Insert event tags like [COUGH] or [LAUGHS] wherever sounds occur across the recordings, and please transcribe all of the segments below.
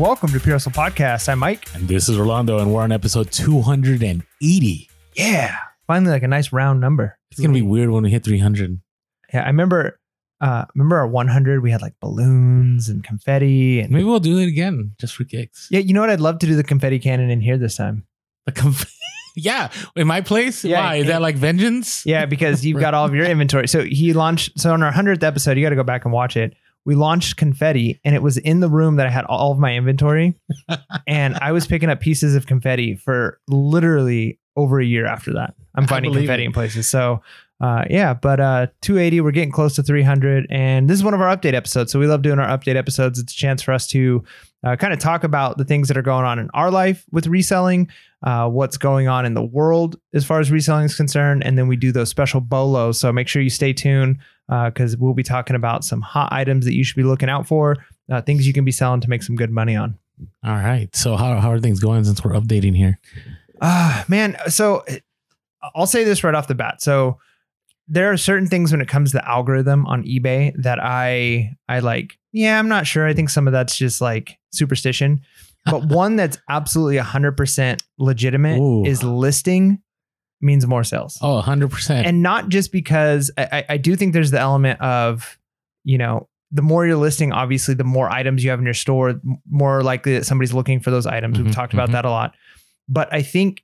Welcome to Hustle Podcast. I'm Mike. And this is Orlando, and we're on episode 280. Yeah. Finally, like a nice round number. It's gonna be weird when we hit 300. Yeah, I remember. Uh, remember our 100? We had like balloons and confetti, and Maybe we'll do it again just for kicks. yeah, you know what? I'd love to do the confetti cannon in here this time. The conf- [LAUGHS] yeah, in my place. Yeah, Why is that like vengeance? Yeah, because you've got all of your [LAUGHS] inventory. So he launched. So on our hundredth episode, you got to go back and watch it. We launched confetti, and it was in the room that I had all of my inventory, [LAUGHS] and I was picking up pieces of confetti for literally over a year after that. I'm finding confetti it. in places. So. Uh, yeah, but uh, 280, we're getting close to 300, and this is one of our update episodes. So we love doing our update episodes. It's a chance for us to uh, kind of talk about the things that are going on in our life with reselling, uh, what's going on in the world as far as reselling is concerned, and then we do those special bolos. So make sure you stay tuned because we'll be talking about some hot items that you should be looking out for, uh, things you can be selling to make some good money on. All right. So how, how are things going since we're updating here? Ah, man. So I'll say this right off the bat. So there are certain things when it comes to the algorithm on eBay that I I like. Yeah, I'm not sure. I think some of that's just like superstition. But one that's absolutely 100% legitimate Ooh. is listing means more sales. Oh, 100%. and not just because I, I- I do think there's the element of you know the more you're listing obviously the more items you have in your store more likely that somebody's looking for those items we've Mhm, talked about mhm. that a lot but i think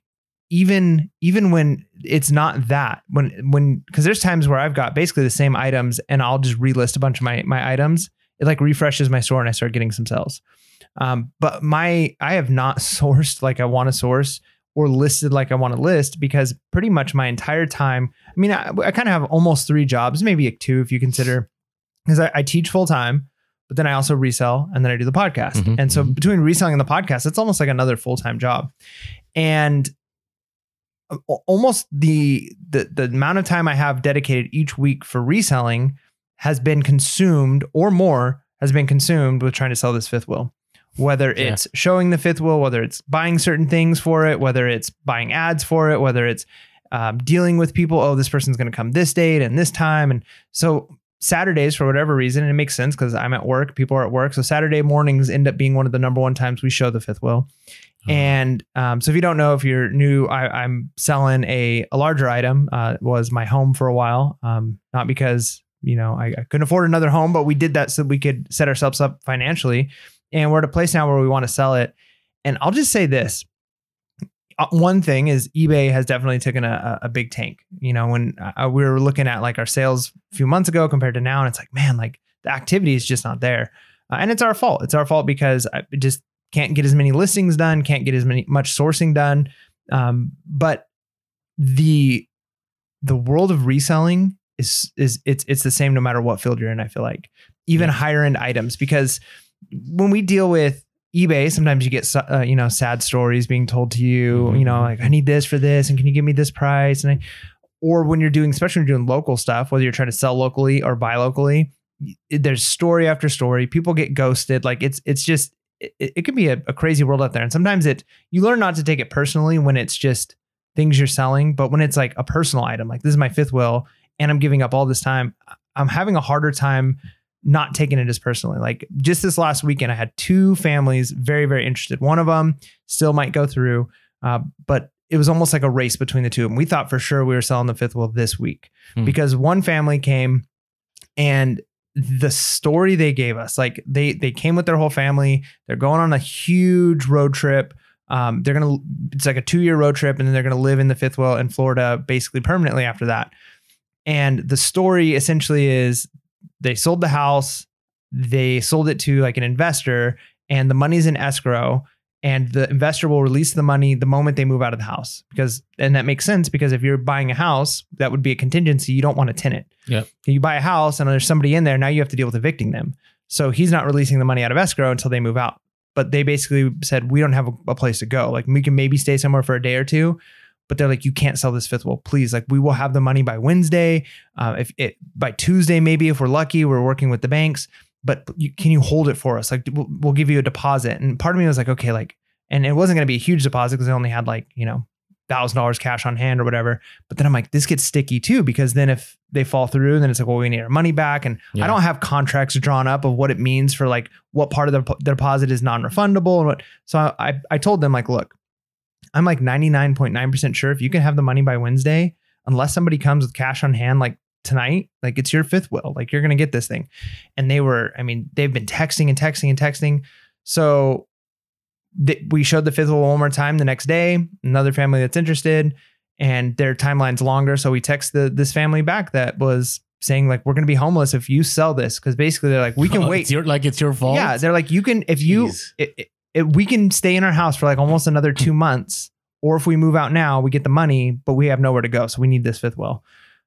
even even when it's not that when when because there's times where i've got basically the same items and i'll just relist a bunch of my my items it like refreshes my store and i start getting some sales um, but my i have not [LAUGHS] sourced like i want to source or listed like I want to list because pretty much my entire time. I mean, I, I kind of have almost three jobs, maybe like two if you consider, because I, I teach full time, but then I also resell and then I do the podcast. Mhm, and so mhm. between reselling and the podcast, it's almost like another full time job. And almost the, the the amount of time I have dedicated each week for reselling has been consumed or more has been consumed with trying to sell this fifth wheel whether Yeah. it's showing the fifth wheel, whether it's buying certain things for it, whether it's buying ads for it, whether it's um, dealing with people. Oh, this person's going to come this date and this time, and so Saturdays for whatever reason, and it makes sense because I'm at work, people are at work, so Saturday mornings end up being one of the number one times we show the fifth wheel. Oh. And um, so if you don't know, if you're new, I, I'm selling a, a larger item. Uh, was my home for a while, um, not because you know I, I couldn't afford another home, but we did that so we could set ourselves up financially. And we're at a place now where we want to sell it. And I'll just say this: Uh, one thing is eBay has definitely taken a, a big tank. You know, when uh, we were looking at like our sales a few months ago compared to now, and it's like, man, like the activity is just not there, uh, and it's our fault. It's our fault because I just can't get as many listings done, can't get as many much sourcing done. Um, but the the world of reselling is is it's it's the same no matter what field you're in. I feel like even Yeah. higher end items because when we deal with eBay, sometimes you get uh, you know sad stories being told to you. You know, Mhm. like I need this for this, and can you give me this price? And I, or when you're doing, especially when you're doing local stuff, whether you're trying to sell locally or buy locally, there's story after story. People get ghosted. Like it's it's just it, it can be a, a crazy world out there. And sometimes it you learn not to take it personally when it's just things you're selling, but when it's like a personal item, like this is my fifth will, and I'm giving up all this time, I'm having a harder time not taking it as personally. Like just this last weekend, I had two families very, very interested. One of them still might go through, uh, but it was almost like a race between the two. And we thought for sure we were selling the fifth wheel this week Hmm. because one family came and the story they gave us, like they they came with their whole family. They're going on a huge road trip. Um, they're gonna it's like a two year road trip, and then they're gonna live in the fifth wheel in Florida basically permanently after that. And the story essentially is they sold the house, they sold it to like an investor, and the money's in escrow. And the investor will release the money the moment they move out of the house. Because and that makes sense because if you're buying a house, that would be a contingency. You don't want a tenant. Yep. You buy a house and there's somebody in there, now you have to deal with evicting them. So he's not releasing the money out of escrow until they move out. But they basically said, we don't have a, a place to go. Like we can maybe stay somewhere for a day or two, but they're like, you can't sell this fifth wheel, please. Like we will have the money by Wednesday. Uh, if it by Tuesday, maybe if we're lucky, we're working with the banks. But you, can you hold it for us? Like we'll, we'll give you a deposit. And part of me was like, okay, like, and it wasn't going to be a huge deposit because they only had like you know thousand dollars cash on hand or whatever. But then I'm like, this gets sticky too because then if they fall through, then it's like, well, we need our money back, and Yeah. I don't have contracts drawn up of what it means for like what part of the, the deposit is non-refundable and what. So I I told them like, look, I'm like 99.9% sure if you can have the money by Wednesday, unless somebody comes with cash on hand like tonight, like it's your fifth will, like you're gonna get this thing. And they were, I mean, they've been texting and texting and texting. So th- we showed the fifth will one more time the next day, another family that's interested, and their timeline's longer. So we text the this family back that was saying like we're gonna be homeless if you sell this because basically they're like we can [LAUGHS] Oh, wait It's your, like it's your fault. yeah, they're like, you can if you it, it, it- we can stay in our house for like almost another two months, or if we move out now, we get the money, but we have nowhere to go, so we need this fifth will.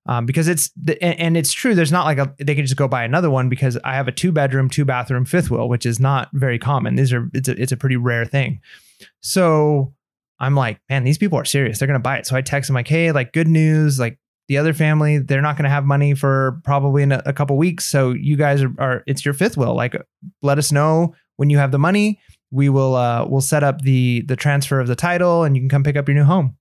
Um, because it's the, and, it's true. There's not like a they can just go buy another one because I have a two bedroom, two bathroom fifth will, which is not very common. These are it's a it's a pretty rare thing. So I'm like, man, these people are serious. They're gonna buy it. So I text them like, hey, like good news, like the other family, they're not gonna have money for probably in a, a couple weeks. So you guys are, are it's your fifth will. Like let us know when you have the money. We will uh we'll set up the the transfer of the title and you can come pick up your new home.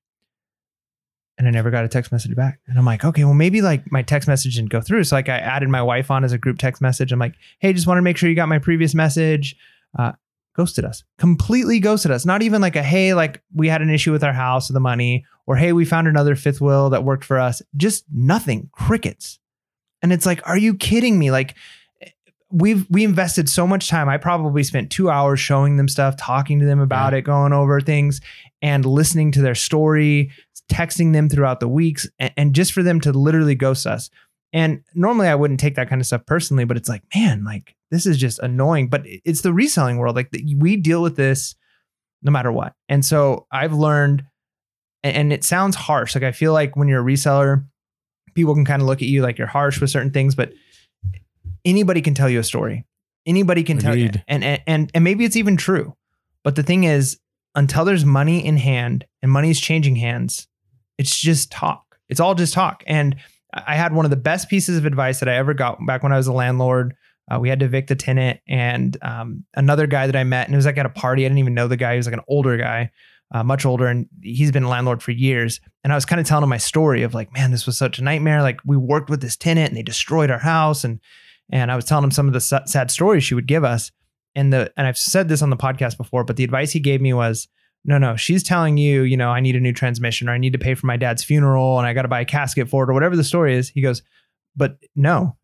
And I never got a text message back. And I'm like, okay, well, maybe like my text message didn't go through. So like I added my wife on as a group text message. I'm like, hey, just want to make sure you got my previous message. Uh, ghosted us, completely ghosted us. Not even like a hey, like we had an issue with our house or the money, or hey, we found another fifth will that worked for us. Just nothing, crickets. And it's like, are you kidding me? Like we've we invested so much time. I probably spent two hours showing them stuff, talking to them about it, going over things, and listening to their story, texting them throughout the weeks, and, and just for them to literally ghost us. And normally I wouldn't take that kind of stuff personally, but it's like, man, like this is just annoying. But it's the reselling world. Like we deal with this no matter what. And so I've learned, and- and it sounds harsh. Like I feel like when you're a reseller, people can kind of look at you like you're harsh with certain things, but anybody can tell you a story. Anybody can tell you, Agreed. and, and and and maybe it's even true. But the thing is, until there's money in hand and money is changing hands, it's just talk. It's all just talk. And I had one of the best pieces of advice that I ever got back when I was a landlord. Uh, we had to evict a tenant, and um, another guy that I met, and it was like at a party. I didn't even know the guy. He was like an older guy, uh, much older, and he's been a landlord for years. And I was kind of telling him my story of like, man, this was such a nightmare. Like we worked with this tenant, and they destroyed our house, and and I was telling him some of the sad stories she would give us. And the and I've said this on the podcast before, but the advice he gave me was, no, no, she's telling you, you know, I need a new transmission or I need to pay for my dad's funeral and I got to buy a casket for it or whatever the story is. He goes, but no,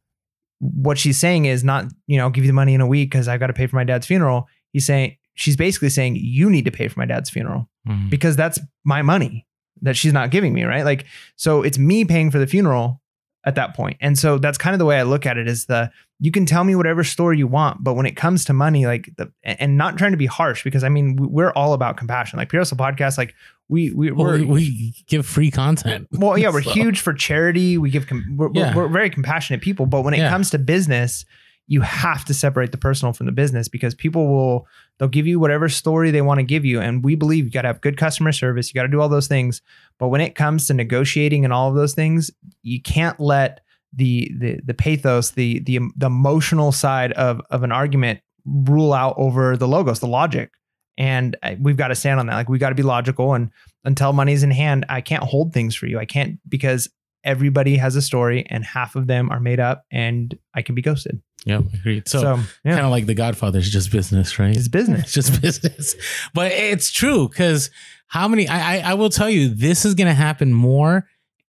what she's saying is not, you know, I'll give you the money in a week because I've got to pay for my dad's funeral. He's saying, she's basically saying, you need to pay for my dad's funeral Mhm. because that's my money that she's not giving me, right? Like, so it's me paying for the funeral at that point. And so that's kind of the way I look at it is the you can tell me whatever story you want, but when it comes to money, like the and not trying to be harsh because I mean we're all about compassion. Like Pure Hustle Podcast, like we we Well, we're we, give free content. [LAUGHS] well, yeah, we're So- huge for charity. We give, com- we're, we're- Yeah. we're very compassionate people. But when it Yeah. comes to business, you have to separate the personal from the business because people will, they'll give you whatever story they want to give you. And we believe you got to have good customer service. You got to do all those things. But when it comes to negotiating and all of those things, you can't let the, the, the pathos, the, the, the emotional side of, of an argument rule out over the logos, the logic. And uh, we've got to stand on that. Like we got to be logical. And until money's in hand, I can't hold things for you. I can't because everybody has a story and half of them are made up and I can be ghosted. Yeah, agreed. So, So, yeah, kind of like The Godfather, just business, right? it's business. It's just [LAUGHS] business. But it's true because how many? I, I I will tell you, this is going to happen more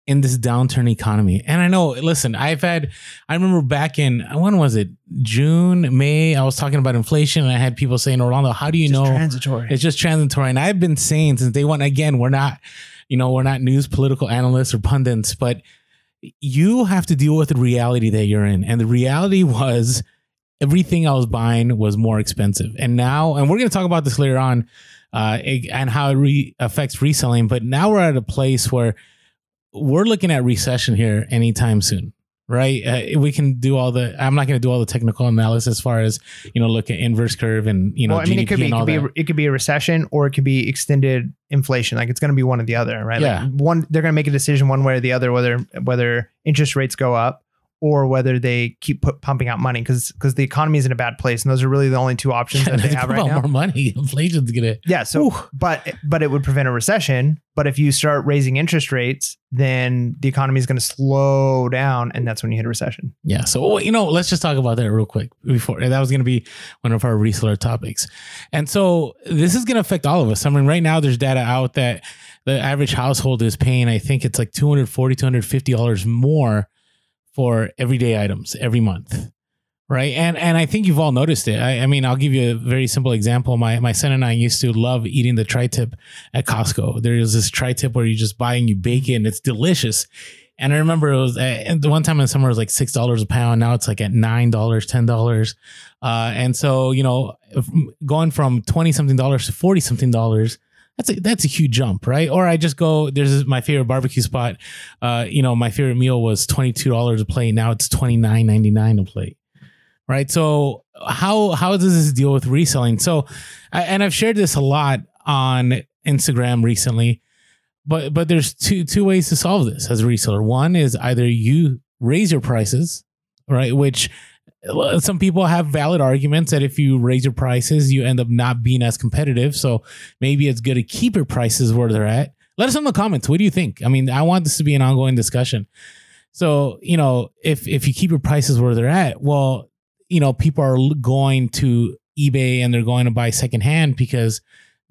in this downturn economy. And I know. Listen, I've had. I remember back in when was it? June, May. I was talking about inflation, and I had people saying, "Orlando, how do you Just know transitory. it's just transitory?" And I've been saying since day one. Again, we're not, you know, we're not news political analysts or pundits, but you have to deal with the reality that you're in. And the reality [LAUGHS] was everything I was buying was more expensive. And now, and we're going to talk about this later on, uh, and how it re- affects reselling. But now we're at a place where we're looking at recession here anytime soon. Right, uh, we can do all the. I'm not going to do all the technical analysis as far as you know, look at inverse curve and you know, well, I mean, GDP it could be, it could be, a, it could be a recession or it could be extended inflation. Like it's going to be one or the other, right? Yeah. Like one, they're going to make a decision one way or the other, whether whether interest rates go up or whether they keep put, pumping out money because because the economy is in a bad place, and those are really the only two options that [LAUGHS] they have right now. More money, [LAUGHS] inflation's gonna. Yeah. So, but but it would prevent a recession. But if you start raising interest rates, then the economy is going to slow down, and that's when you hit a recession. Yeah. So you know, let's just talk about that real quick before that was going to be one of our reseller topics, and so this is going to affect all of us. I mean, right now there's data out that the average household is paying, I think it's like 240 250 dollars more for everyday items every month right? And and i think you've all noticed it. I, I, mean i'll give you a very simple example. My my son and i used to love eating the tri-tip at costco. There's this tri-tip where you just buy and you bake it and it's delicious. And i remember it was and the one time in the summer it was like six dollars a pound. Now it's like at nine dollars ten dollars. Uh, and so you know going from 20 something dollars to 40 something dollars that's a that's a huge jump, right? Or I just go. There's my favorite barbecue spot. Uh, you know, my favorite meal was twenty two dollars a plate. Now it's twenty nine ninety nine a plate, right? So how how does this deal with reselling? So, and I've shared this a lot on Instagram recently, but but there's two two ways to solve this as a reseller. One is either you raise your prices, right, which some people have valid arguments that if you raise your prices, you end up not being as competitive. So maybe it's good to keep your prices where they're at. Let us know in the comments. What do you think? I mean, I want this to be an ongoing discussion. So, you know, if if you keep your prices where they're at, well, you know, people are going to eBay and they're going to buy secondhand because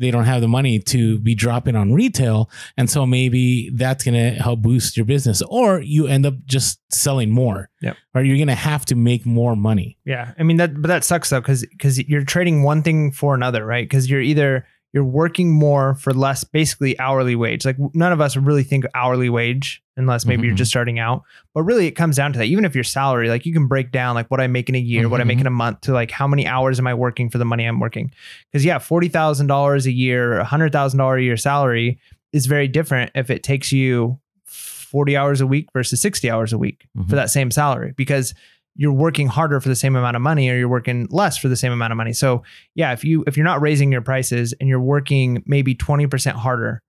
they don't have the money to be dropping on retail. And so maybe that's going to help boost your business or you end up just selling more. Yep. Or you're going to have to make more money. Yeah. I mean, that, but that sucks though, cause, cause you're trading one thing for another, right? Cause you're either, you're working more for less basically hourly wage. Like none of us really think hourly wage unless maybe mm-hmm. you're just starting out. But really it comes down to that. Even if your salary, like you can break down like what I make in a year, mm-hmm. what I make in a month to like how many hours am I working for the money I'm working. Cause yeah, $40,000 a year, $100,000 a year salary is very different if it takes you 40 hours a week versus 60 hours a week mm-hmm. for that same salary because you're working harder for the same amount of money or you're working less for the same amount of money. So yeah, if you if you're not raising your prices and you're working maybe 20% harder,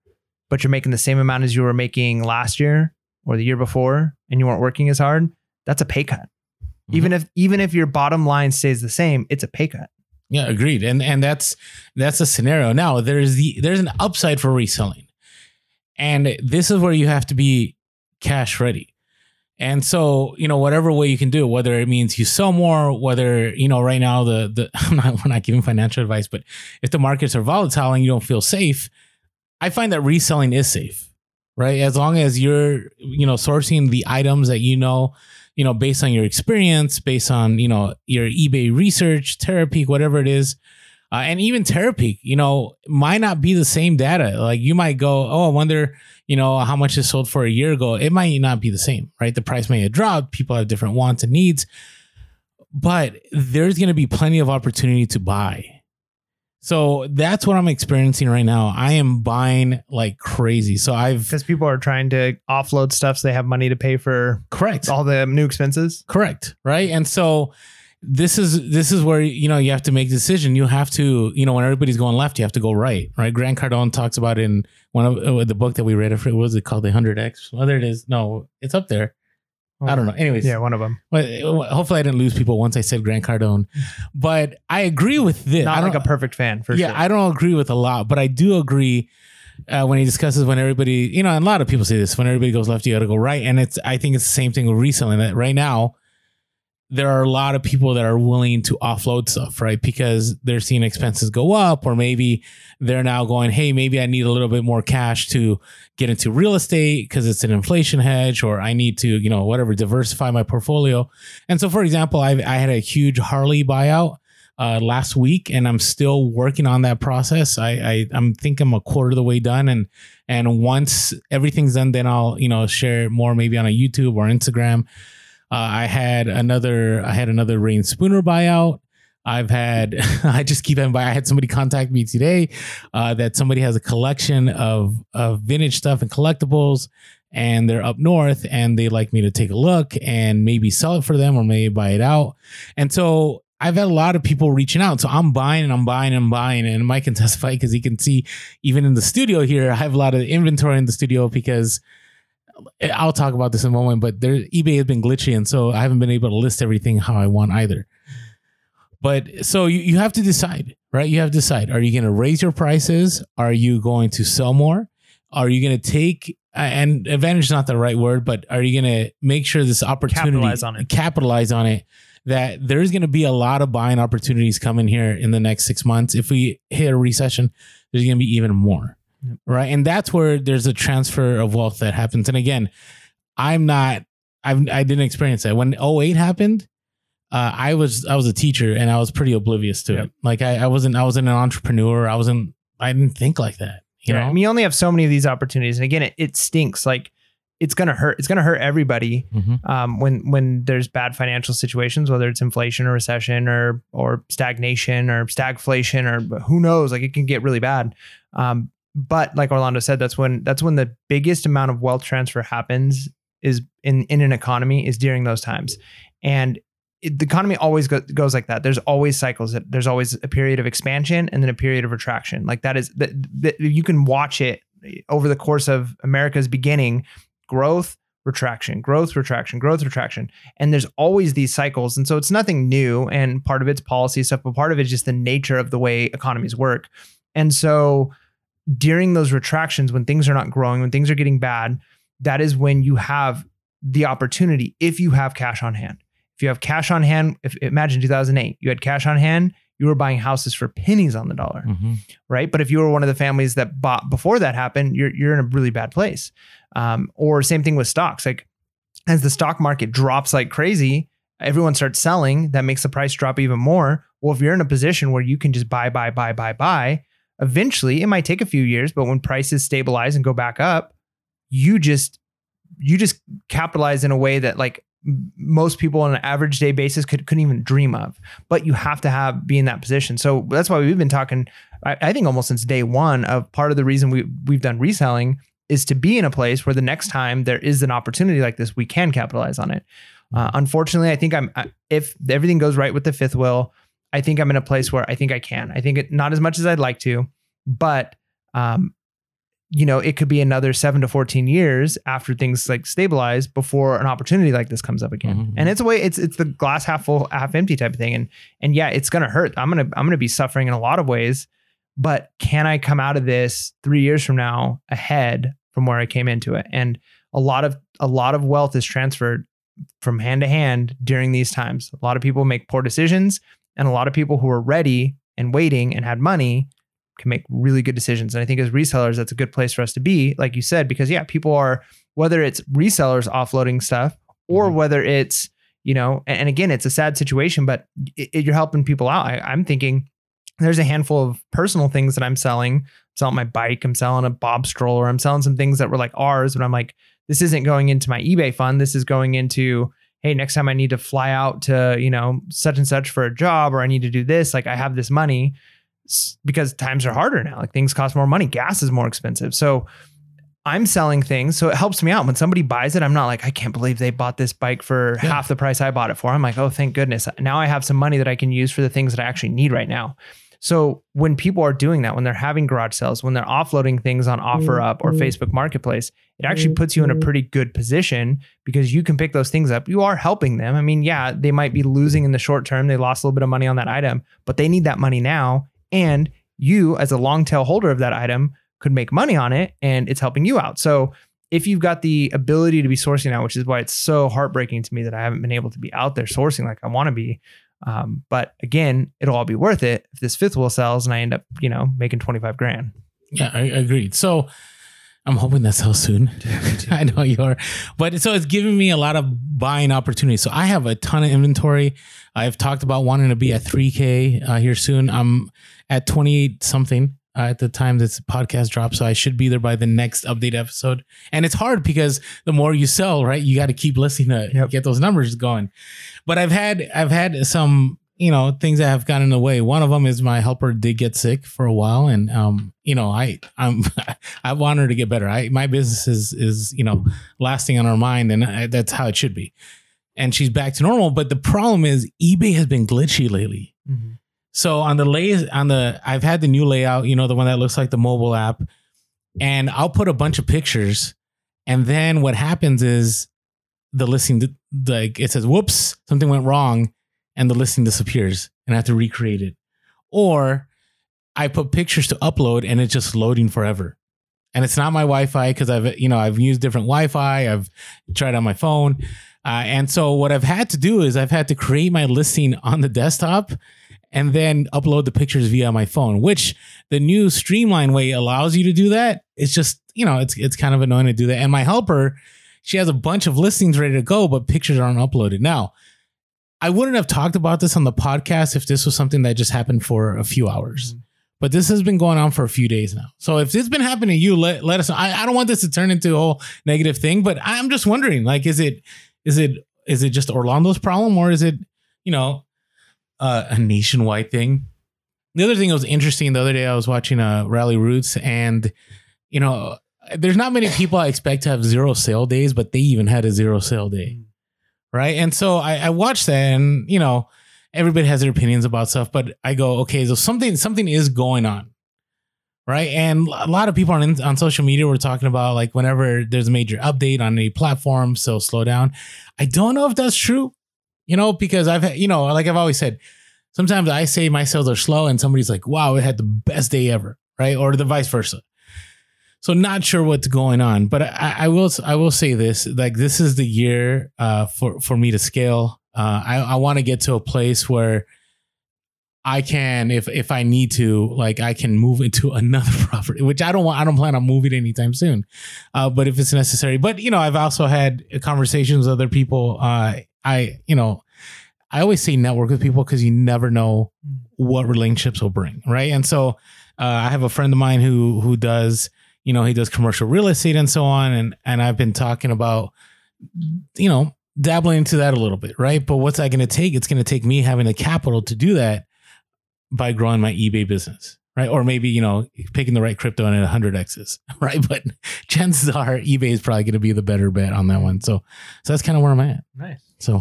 but you're making the same amount as you were making last year or the year before and you weren't working as hard, that's a pay cut. Mm-hmm. Even if even if your bottom line stays the same, it's a pay cut. Yeah, agreed. And and that's that's a scenario. Now there's the there's an upside for reselling. And this is where you have to be cash ready. And so, you know, whatever way you can do, whether it means you sell more, whether, you know, right now the the [LAUGHS] I'm not we're not giving financial advice, but if the markets are volatile and you don't feel safe, I find that reselling is safe, right? As long as you're, you know, sourcing the items that you know, you know, based on your experience, based on, you know, your eBay research, Terapeak, whatever it is, uh, and even Terapeak, you know, might not be the same data. Like you might go, oh, I wonder, you know, how much is sold for a year ago. It might not be the same, right? The price may have dropped. People have different wants and needs, but there's going to be plenty of opportunity to buy. So that's what I'm experiencing right now. I am buying like crazy. So I've because people are trying to offload stuff so they have money to pay for correct all the new expenses. Correct, right? And so this is this is where you know you have to make decision. You have to you know when everybody's going left, you have to go right. Right. Grant Cardone talks about in one of uh, the book that we read. What was it called? The Hundred X. Well, there it is. No, it's up there. I don't know. Anyways, yeah, one of them. Well, hopefully, I didn't lose people once I said Grant Cardone, [LAUGHS] but I agree with this. Not like a perfect fan for yeah, sure. I don't agree with a lot, but I do agree uh, when he discusses when everybody, you know, and a lot of people say this: when everybody goes left, you got to go right. And it's, I think it's the same thing with reselling. That right now, there are a lot of people that are willing to offload stuff, right? Because they're seeing expenses go up, or maybe they're now going, hey, maybe I need a little bit more cash to get into real estate because it's an inflation hedge, or I need to, you know, whatever, diversify my portfolio. And so, for example, I, I had a huge Harley buyout. Uh, last week, and I'm still working on that process. I, I I'm think I'm a quarter of the way done, and and once everything's done, then I'll you know share more maybe on a YouTube or Instagram. Uh, I had another I had another Reyn Spooner buyout. I've had [LAUGHS] I just keep having by. I had somebody contact me today uh, that somebody has a collection of of vintage stuff and collectibles, and they're up north and they like me to take a look and maybe sell it for them or maybe buy it out. And so I've had a lot of people reaching out. So I'm buying and I'm buying and I'm buying. And Mike can [LAUGHS] testify because he can see even in the studio here, I have a lot of inventory in the studio because I'll talk about this in a moment, but there eBay has been glitchy, and so I haven't been able to list everything how I want either. But so you, you have to decide, right? You have to decide: Are you going to raise your prices? Are you going to sell more? Are you going to take and advantage is not the right word, but are you going to make sure this opportunity Capitalize on it. capitalize on it? That there's going to be a lot of buying opportunities coming here in the next six months. If we hit a recession, there's going to be even more. Right? And that's where there's a transfer of wealth that happens. And again, I'm not, I've, I didn't experience that when 08 happened. Uh, I was I was a teacher and I was pretty oblivious to Yep. it. Like I, I wasn't I wasn't an entrepreneur. I wasn't I didn't think like that. You Yeah, know, I mean, you only have so many of these opportunities, and again, it, it stinks. Like it's gonna hurt. It's gonna hurt everybody Mhm. um, when when there's bad financial situations, whether it's inflation or recession or or stagnation or stagflation or who knows. Like it can get really bad. Um, but like Orlando said, that's when that's when the biggest amount of wealth transfer happens is in in an economy is during those times, and it, the economy always go, goes like that. There's always cycles. There's always a period of expansion and then a period of retraction. Like that is that, that you can watch it over the course of America's beginning, growth, retraction, growth, retraction, growth, retraction. And there's always these cycles. And so it's nothing new. And part of it's policy stuff, but part of it's just the nature of the way economies work. And so during those retractions, when things are not growing, when things are getting bad, that is when you have the opportunity if you have cash on hand. If you have cash on hand, if imagine 2008, you had cash on hand, you were buying houses for pennies on the dollar Mhm. right? But if you were one of the families that bought before that happened, you're you're in a really bad place. Um, or same thing with stocks. Like as the stock market drops like crazy, everyone starts selling. That makes the price drop even more. Well, if you're in a position where you can just buy, buy, buy, buy, buy, eventually it might take a few years, but when prices stabilize and go back up, you just you just capitalize in a way that like most people on an average day basis could couldn't even dream of. But you have to have be in that position. So that's why we've been talking I, I think almost since day one of part of the reason we we've done reselling is to be in a place where the next time there is an opportunity like this, we can capitalize on it. Uh, unfortunately, I think I'm if everything goes right with the fifth will, I think I'm in a place where I think I can. I think it not as much as I'd like to, but um, you know, it could be another seven to 14 years after things like stabilize before an opportunity like this comes up again. Mhm. And it's a way, it's it's the glass half full, half empty type of thing. And and yeah, it's gonna hurt. I'm gonna I'm gonna be suffering in a lot of ways, but can I come out of this three years from now ahead from where I came into it? And a lot of a lot of wealth is transferred from hand to hand during these times. A lot of people make poor decisions, and a lot of people who are ready and waiting and had money can make really good decisions. And I think as resellers, that's a good place for us to be, like you said, because yeah, people are whether it's resellers offloading stuff or Mhm. whether it's you know, and, and again, it's a sad situation, but it, it- you're helping people out. I, I'm thinking there's a handful of personal things that I'm selling. I'm selling my bike. I'm selling a Bob stroller. I'm selling some things that were like ours, but I'm like, this isn't going into my eBay fund. This is going into, hey, next time I need to fly out to, you know, such and such for a job or I need to do this, like I have this money because times are harder now. Like things cost more money. Gas is more expensive. So I'm selling things. So it helps me out. When somebody buys it, I'm not like, I can't believe they bought this bike for Yeah. half the price I bought it for. I'm like, oh, thank goodness. Now I have some money that I can use for the things that I actually need right now. So when people are doing that, when they're having garage sales, when they're offloading things on OfferUp or mm-hmm. Facebook Marketplace, it actually puts you in a mm-hmm. pretty good position because you can pick those things up. You are helping them. I mean, yeah, they might be losing in the short term. They lost a little bit of money on that item, but they need that money now. And you, as a long tail holder of that item, could make money on it and it's helping you out. So if you've got the ability to be sourcing out, which is why it's so heartbreaking to me that I haven't been able to be out there sourcing like I want to be. Um, but again, it'll all be worth it if this fifth wheel sells and I end up, you know, making 25 grand. Yeah, I agreed. So I'm hoping that sells soon. [LAUGHS] [LAUGHS] I know you are, but so it's giving me a lot of buying opportunities. So I have a ton of inventory. I've talked about wanting to be at 3K uh, here soon. I'm at 28 something uh, at the time this podcast drops, so I should be there by the next update episode. And it's hard because the more you sell, right, you got to keep listening to Yep. get those numbers going. But I've had I've had some you know things that have gotten in the way. One of them is my helper did get sick for a while, and um you know I I'm [LAUGHS] I want her to get better. I my business is is you know lasting on her mind, and I, that's how it should be. And she's back to normal, but the problem is eBay has been glitchy lately. So on the lay on the I've had the new layout, you know, the one that looks like the mobile app, and I'll put a bunch of pictures, And then what happens is the listing, like it says, whoops, something went wrong, and the listing disappears and I have to recreate it. Or I put pictures to upload and it's just loading forever. And it's not my Wi-Fi because I've you know I've used different Wi-Fi. I've tried on my phone, uh, and so what I've had to do is I've had to create my listing on the desktop and then upload the pictures via my phone. Which the new Streamline way allows you to do that. It's just you know it's it's kind of annoying to do that. And my helper, she has a bunch of listings ready to go, but pictures aren't uploaded now. I wouldn't have talked about this on the podcast if this was something that just happened for a few hours. Mm-hmm. But this has been going on for a few days now. So if this has been happening to you, let, let us know. I, I don't want this to turn into a whole negative thing, but I'm just wondering, like, is it is it is it just Orlando's problem or is it, you know, uh, a nationwide thing? The other thing that was interesting the other day, I was watching uh, Ralli Roots, and you know, there's not many people I expect to have zero sale days, but they even had a zero sale day right? And so I, I watched that, and you know, everybody has their opinions about stuff, but I go, okay, so something something is going on, right? And a lot of people on on social media were talking about like whenever there's a major update on a platform, so slow down. I don't know if that's true, you know, because I've had, you know, like I've always said, sometimes I say my sales are slow, and somebody's like, wow, it had the best day ever, right? Or the vice versa. So not sure what's going on, but I, I will I will say this: like this is the year uh, for for me to scale. Uh, I I want to get to a place where I can, if if I need to, like I can move into [LAUGHS] another property, which I don't want. I don't plan on moving anytime soon, uh, but if it's necessary. But you know, I've also had conversations with other people. I you know, I always say network with people because you never know what relationships will bring, right? And so uh, I have a friend of mine who who does you know he does commercial real estate and so on and and i've been talking about you know dabbling into that a little bit right? But what's that going to take? It's going to take me having the capital to do that by growing my ebay business right? Or maybe you know picking the right crypto and at 100 x's [LAUGHS] right? But [LAUGHS] chances are ebay is probably going to be the better bet on that one. So so that's kind of where i'm at. Nice. So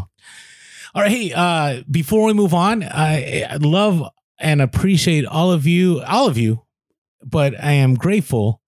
all right hey uh before we move on i I love and appreciate all of you all of you but i am grateful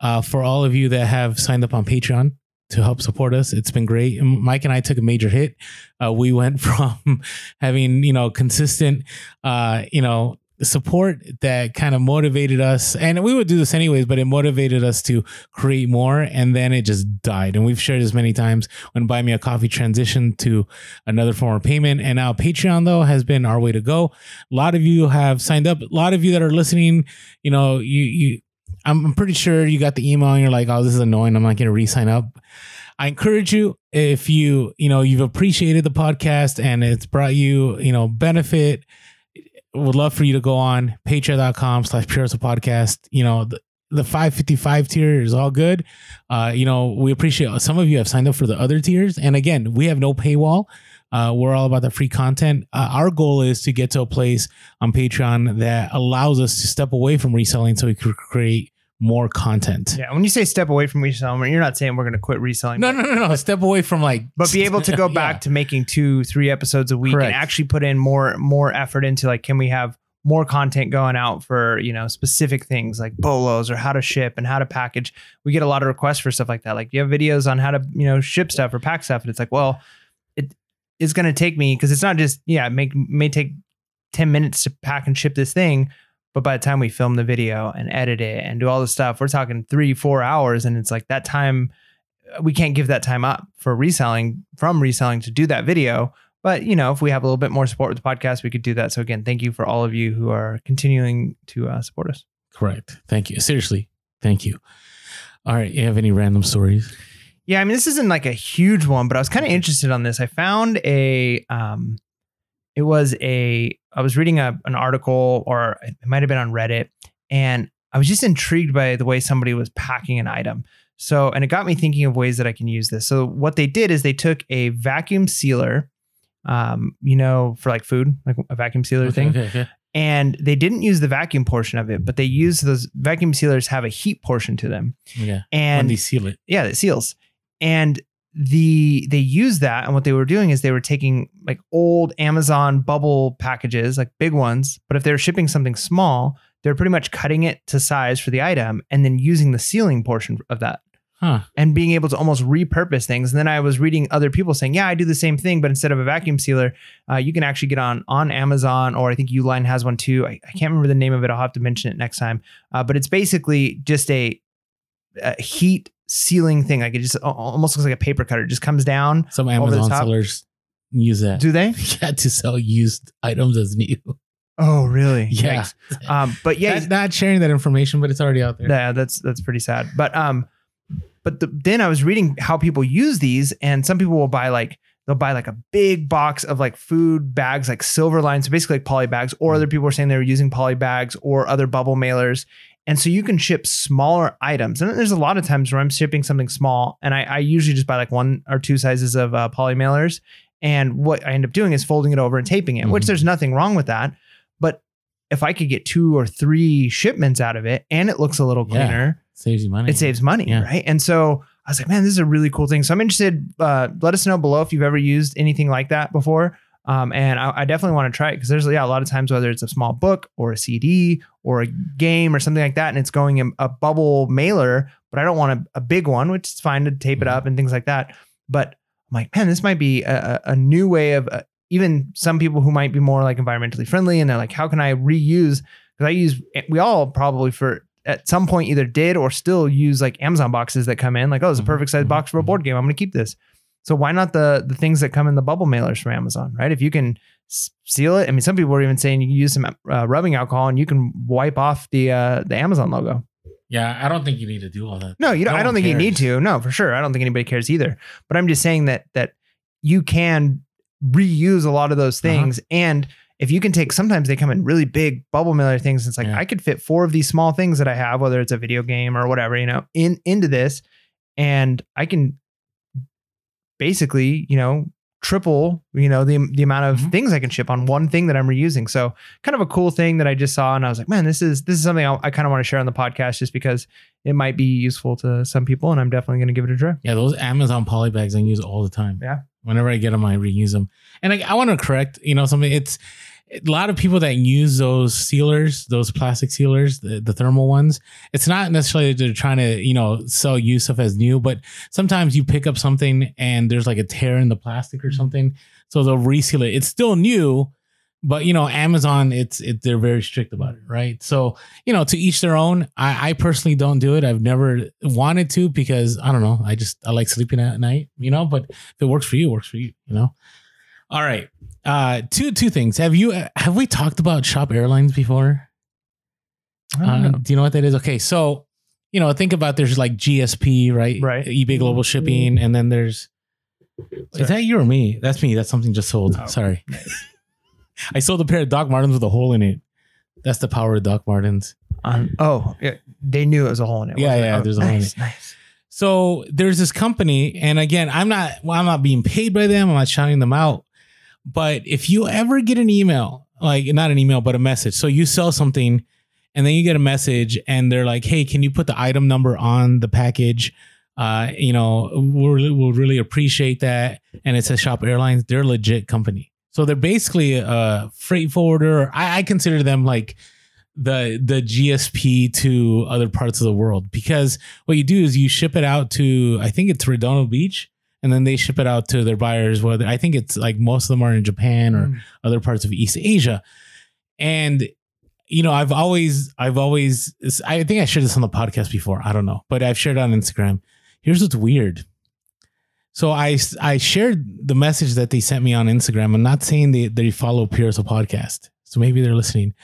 uh, for all of you that have signed up on Patreon to help support us. It's been great. Mike and I took a major hit. Uh, we went [LAUGHS] from having, you know, consistent, uh, you know, support that kind of motivated us. And we would do this anyways, but it motivated us to create more. And then it just died. And we've shared this many times when Buy Me a Coffee transitioned to another form of payment. And now Patreon, though, has been our way to go. A lot of you have signed up. A lot of you that are listening, you know, you, you, I'm, pretty sure you got the email and you're like, oh, this is annoying. I'm not going to re-sign up. I encourage you if you, you know, you've appreciated the podcast and it's brought you, you know, benefit. Would love for you to go on patreon.com slash pure podcast. You know, the, the 555 tier is all good. Uh, you know, we appreciate some of you have signed up for the other tiers. And again, we have no paywall. Uh, we're all about the free content. Uh, our goal is to get to a place on Patreon that allows us to step away from reselling so we can create more content. Yeah. When you say step away from reselling, you're not saying we're going to quit reselling. No, but, no, no, no. Step away from like, But be able to go [LAUGHS] Yeah. back to making two, three episodes a week Correct. and actually put in more, more effort into like, can we have more content going out for you know specific things like bolos or how to ship and how to package we get a lot of requests for stuff like that like you have videos on how to you know ship stuff or pack stuff and it's like well it is going to take me because it's not just yeah it make may take 10 minutes to pack and ship this thing but by the time we film the video and edit it and do all the stuff we're talking three four hours and it's like that time we can't give that time up for reselling from reselling to do that video but you know if we have a little bit more support with the podcast we could do that so again thank you for all of you who are continuing to uh, support us correct. Thank you. Seriously, thank you. All right. You have any random stories? Yeah, I mean, this isn't like a huge one, but I was kind of interested on this. I found a, um, it was a, I was reading a, an article or it might have been on Reddit, and I was just intrigued by the way somebody was packing an item. So, and it got me thinking of ways that I can use this. So, what they did is they took a vacuum sealer, um, you know, for like food, like a vacuum sealer thing, Okay, okay. and they didn't use the vacuum portion of it, but they used those vacuum sealers have a heat portion to them. Yeah. And when they seal it. yeah, it seals. And the they use that and what they were doing is they were taking like old Amazon bubble packages, like big ones, but if they were shipping something small, they're pretty much cutting it to size for the item and then using the sealing portion of that. Huh. and being able to almost repurpose things. And then I was reading other people saying, yeah, I do the same thing, but instead of a vacuum sealer, uh, you can actually get on on Amazon or I think Uline has one too. I, I can't remember the name of it. I'll have to mention it next time. Uh, but it's basically just a, a heat sealing thing. Like it just almost looks like a paper cutter. It just comes down. Some Amazon sellers use that. Do they? [LAUGHS] yeah, to sell used items as new. Oh, really? [LAUGHS] Yeah. Yikes. Um, but yeah, Not, not sharing that information, but it's already out there. Yeah, that's that's pretty sad. But um, but the, then I was reading how people use these, and some people will buy like they'll buy like a big box of like food bags, like silver line, so basically like poly bags. Or other people were saying they were using poly bags or other bubble mailers, and so you can ship smaller items. And there's a lot of times where I'm shipping something small, and I, I usually just buy like one or two sizes of uh, poly mailers. And what I end up doing is folding it over and taping it, which Mhm. there's nothing wrong with that. But if I could get two or three shipments out of it and it looks a little Yeah. cleaner, Saves you money. it saves money, Yeah. right? And so I was like, man, this is a really cool thing. So I'm interested. Uh, let us know below if you've ever used anything like that before. Um, and I, I definitely want to try it because there's yeah a lot of times whether it's a small book or a CD or a game or something like that, and it's going in a bubble mailer, but I don't want a, a big one, which is fine to tape it Mm-hmm. up and things like that. But I'm like, man, this might be a, a new way of uh, even some people who might be more like environmentally friendly, and they're like, how can I reuse? Because I use we all probably for at some point either did or still use like Amazon boxes that come in, like, oh, it's a Mhm, perfect size mhm, box for a board game. I'm going to keep this. So why not the the things that come in the bubble mailers from Amazon, right? If you can seal it, I mean, some people were even saying you use some uh, rubbing alcohol and you can wipe off the uh, the Amazon logo. yeah, I don't think you need to do all that. No, you don't. No I don't think you need to. No, for sure. I don't think anybody cares either. But I'm just saying that that you can reuse a lot of those Uh-huh. things, and if you can take, sometimes they come in really big bubble mailer things. It's like Yeah. I could fit four of these small things that I have, whether it's a video game or whatever, you know, in into this, and I can basically, you know, triple, you know, the the amount of Mhm. things I can ship on one thing that I'm reusing. So kind of a cool thing that I just saw, and I was like, man, this is this is something I, I kind of want to share on the podcast, just because it might be useful to some people, and I'm definitely going to give it a try. Yeah, those Amazon poly bags I use all the time. Yeah. Whenever I get them, I reuse them. And I, I want to correct, you know, something. It's a lot of people that use those sealers, those plastic sealers, the, the thermal ones. It's not necessarily they're trying to, you know, sell you stuff as new, but sometimes you pick up something and there's like a tear in the plastic or mm-hmm. something, so they'll reseal it. It's still new, but you know, Amazon, it's it they're very strict about it, right? So you know, to each their own. I, I personally don't do it. I've never wanted to because I don't know. I just I like sleeping at night, you know. But if it works for you, it works for you, you know. All right. Uh, two two things. Have you have we talked about Shop Airlines before? Uh, do you know what that is? Okay, so you know, think about there's like GSP, right? Right. eBay Global Shipping, and then there's. Sorry. Is that you or me? That's me. That's something just sold. Oh, Sorry. [LAUGHS] I sold a pair of Doc Martens with a hole in it. That's the power of Doc Martens. Um, oh, yeah, they knew it was a hole in it. Yeah, it? yeah, Oh, there's a hole in nice, it. Nice. So there's this company, and again, I'm not well, I'm not being paid by them. I'm not shouting them out. But if you ever get an email, like not an email, but a message, so you sell something, and then you get a message, and they're like, "Hey, can you put the item number on the package?" Uh, you know, we'll, we'll really appreciate that. And it says Shop Airlines. They're a legit company, so they're basically a freight forwarder. I, I consider them like the the GSP to other parts of the world because what you do is you ship it out to I think it's Redondo Beach and then they ship it out to their buyers whether I think it's like most of them are in Japan or Mm. other parts of East Asia and you know I've always I've always I think I shared this on the podcast before I don't know but I've shared on Instagram here's what's weird so I I shared the message that they sent me on Instagram I'm not saying they they follow Pure Hustle podcast so maybe they're listening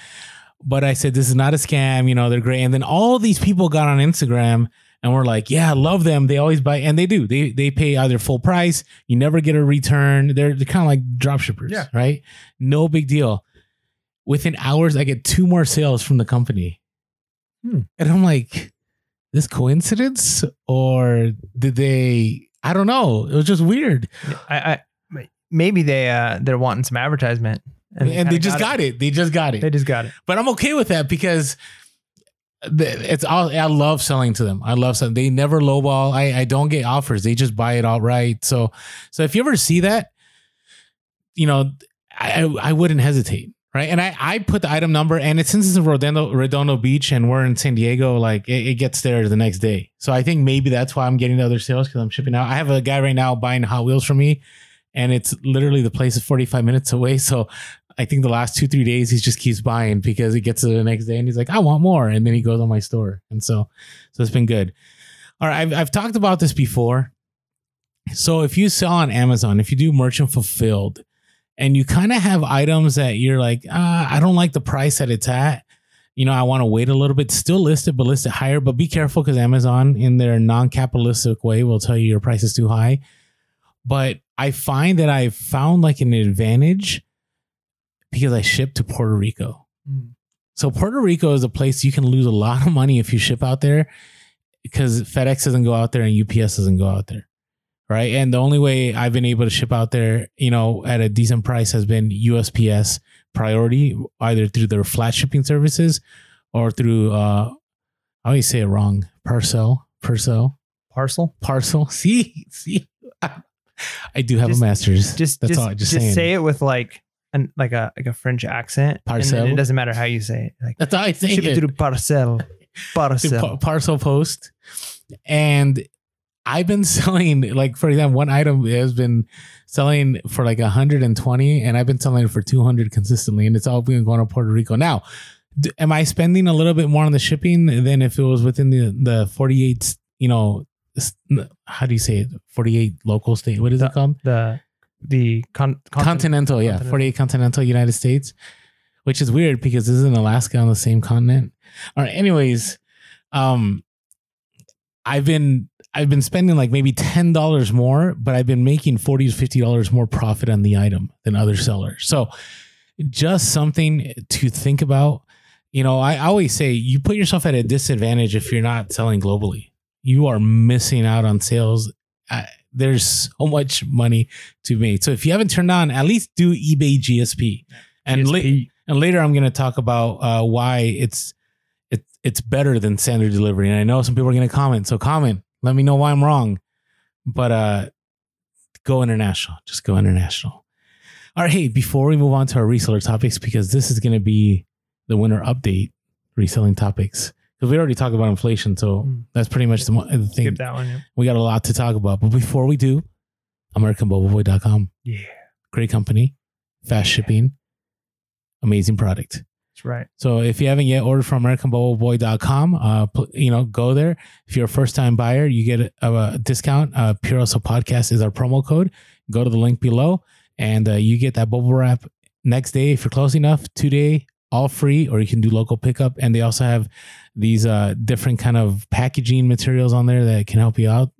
but I said this is not a scam. You know, they're great. And then all these people got on Instagram and we're like, "Yeah, I love them. They always buy, and they do. They they pay either full price. You never get a return. They're, they're kind of like drop shippers, Yeah. right? No big deal. Within hours, I get two more sales from the company, Hmm. and I'm like, "This coincidence, or did they? I don't know. It was just weird, I, I maybe they uh they're wanting some advertisement, and, they kinda just got it. They just got it. They just got it. but I'm okay with that because it's all I love selling to them. I love selling. They never lowball. I I don't get offers. They just buy it outright. So so if you ever see that, you know, I I, wouldn't hesitate. right? And I, I put the item number, and it since it's in Redondo, Redondo Beach and we're in San Diego, like it, it gets there the next day. So I think maybe that's why I'm getting the other sales because I'm shipping out. I have a guy right now buying Hot Wheels for me, and it's literally the place is 45 minutes away. So I think the last two three days he just keeps buying because he gets to the next day and he's like, I want more, and then he goes on my store, and so so it's been good. All right, I've, I've talked about this before. So if you sell on Amazon, if you do merchant fulfilled, and you kind of have items that you're like, ah, I don't like the price that it's at. You know, I want to wait a little bit, still list it, but list it higher. But be careful because Amazon, in their non capitalistic way, will tell you your price is too high. But I find that I've found like an advantage because I ship to Puerto Rico. Mm. So Puerto Rico is a place you can lose a lot of money if you ship out there because FedEx doesn't go out there and UPS doesn't go out there. Right. And the only way I've been able to ship out there, you know, at a decent price has been USPS priority, either through their flat shipping services or through uh I always say it wrong. Parcel. Parcel. Parcel. Parcel. [LAUGHS] See, see. I do have Just- a master's. Just that's just, all. Just, just saying. say it with like an like a like a French accent. and Parcel? it doesn't matter how you say it. Like That's all I say. ship it through parcel. Parcel. pa- parcel post and i've been [LAUGHS] selling like for example one item has been selling for like 120 and i've been selling it for 200 consistently and it's all been going to puerto rico now d- am i spending a little bit more on the shipping than if it was within the the 48 you know how do you say it 48 local state what is it called the the con- continent. continental, yeah, continental. 48 continental United States, which is weird because this isn't Alaska on the same continent? All right, anyways, um I've been I've been spending like maybe ten dollars more, but I've been making forty to fifty dollars more profit on the item than other sellers. So just something to think about. You know, I always say you put yourself at a disadvantage if you're not selling globally. You are missing out on sales. Uh, there's so much money to make. So if you haven't turned on, at least do eBay GSP. And la- and later I'm going to talk about uh, why it's it, it's better than standard delivery. And I know some people are going to comment. So comment. Let me know why I'm wrong. But uh, go international. Just go international. All right. Hey, before we move on to our reseller topics, because this is going to be the winter update reselling topics. Because we already talked about inflation. So Mm. that's pretty much the, the thing. Skip that one. Yeah. We got a lot to talk about. But before we do, AmericanBubbleBoy.com. yeah, Great company, fast shipping, amazing product. that's right. So if you haven't yet ordered from AmericanBubbleBoy.com, uh, you know, go there. If you're a first time buyer, you get a, a discount. Uh, Pure Hustle Podcast is our promo code. Go to the link below and uh, you get that bubble wrap next day if you're close enough, two day, all free, or you can do local pickup. And they also have these uh, different kind of packaging materials on there that can help you out.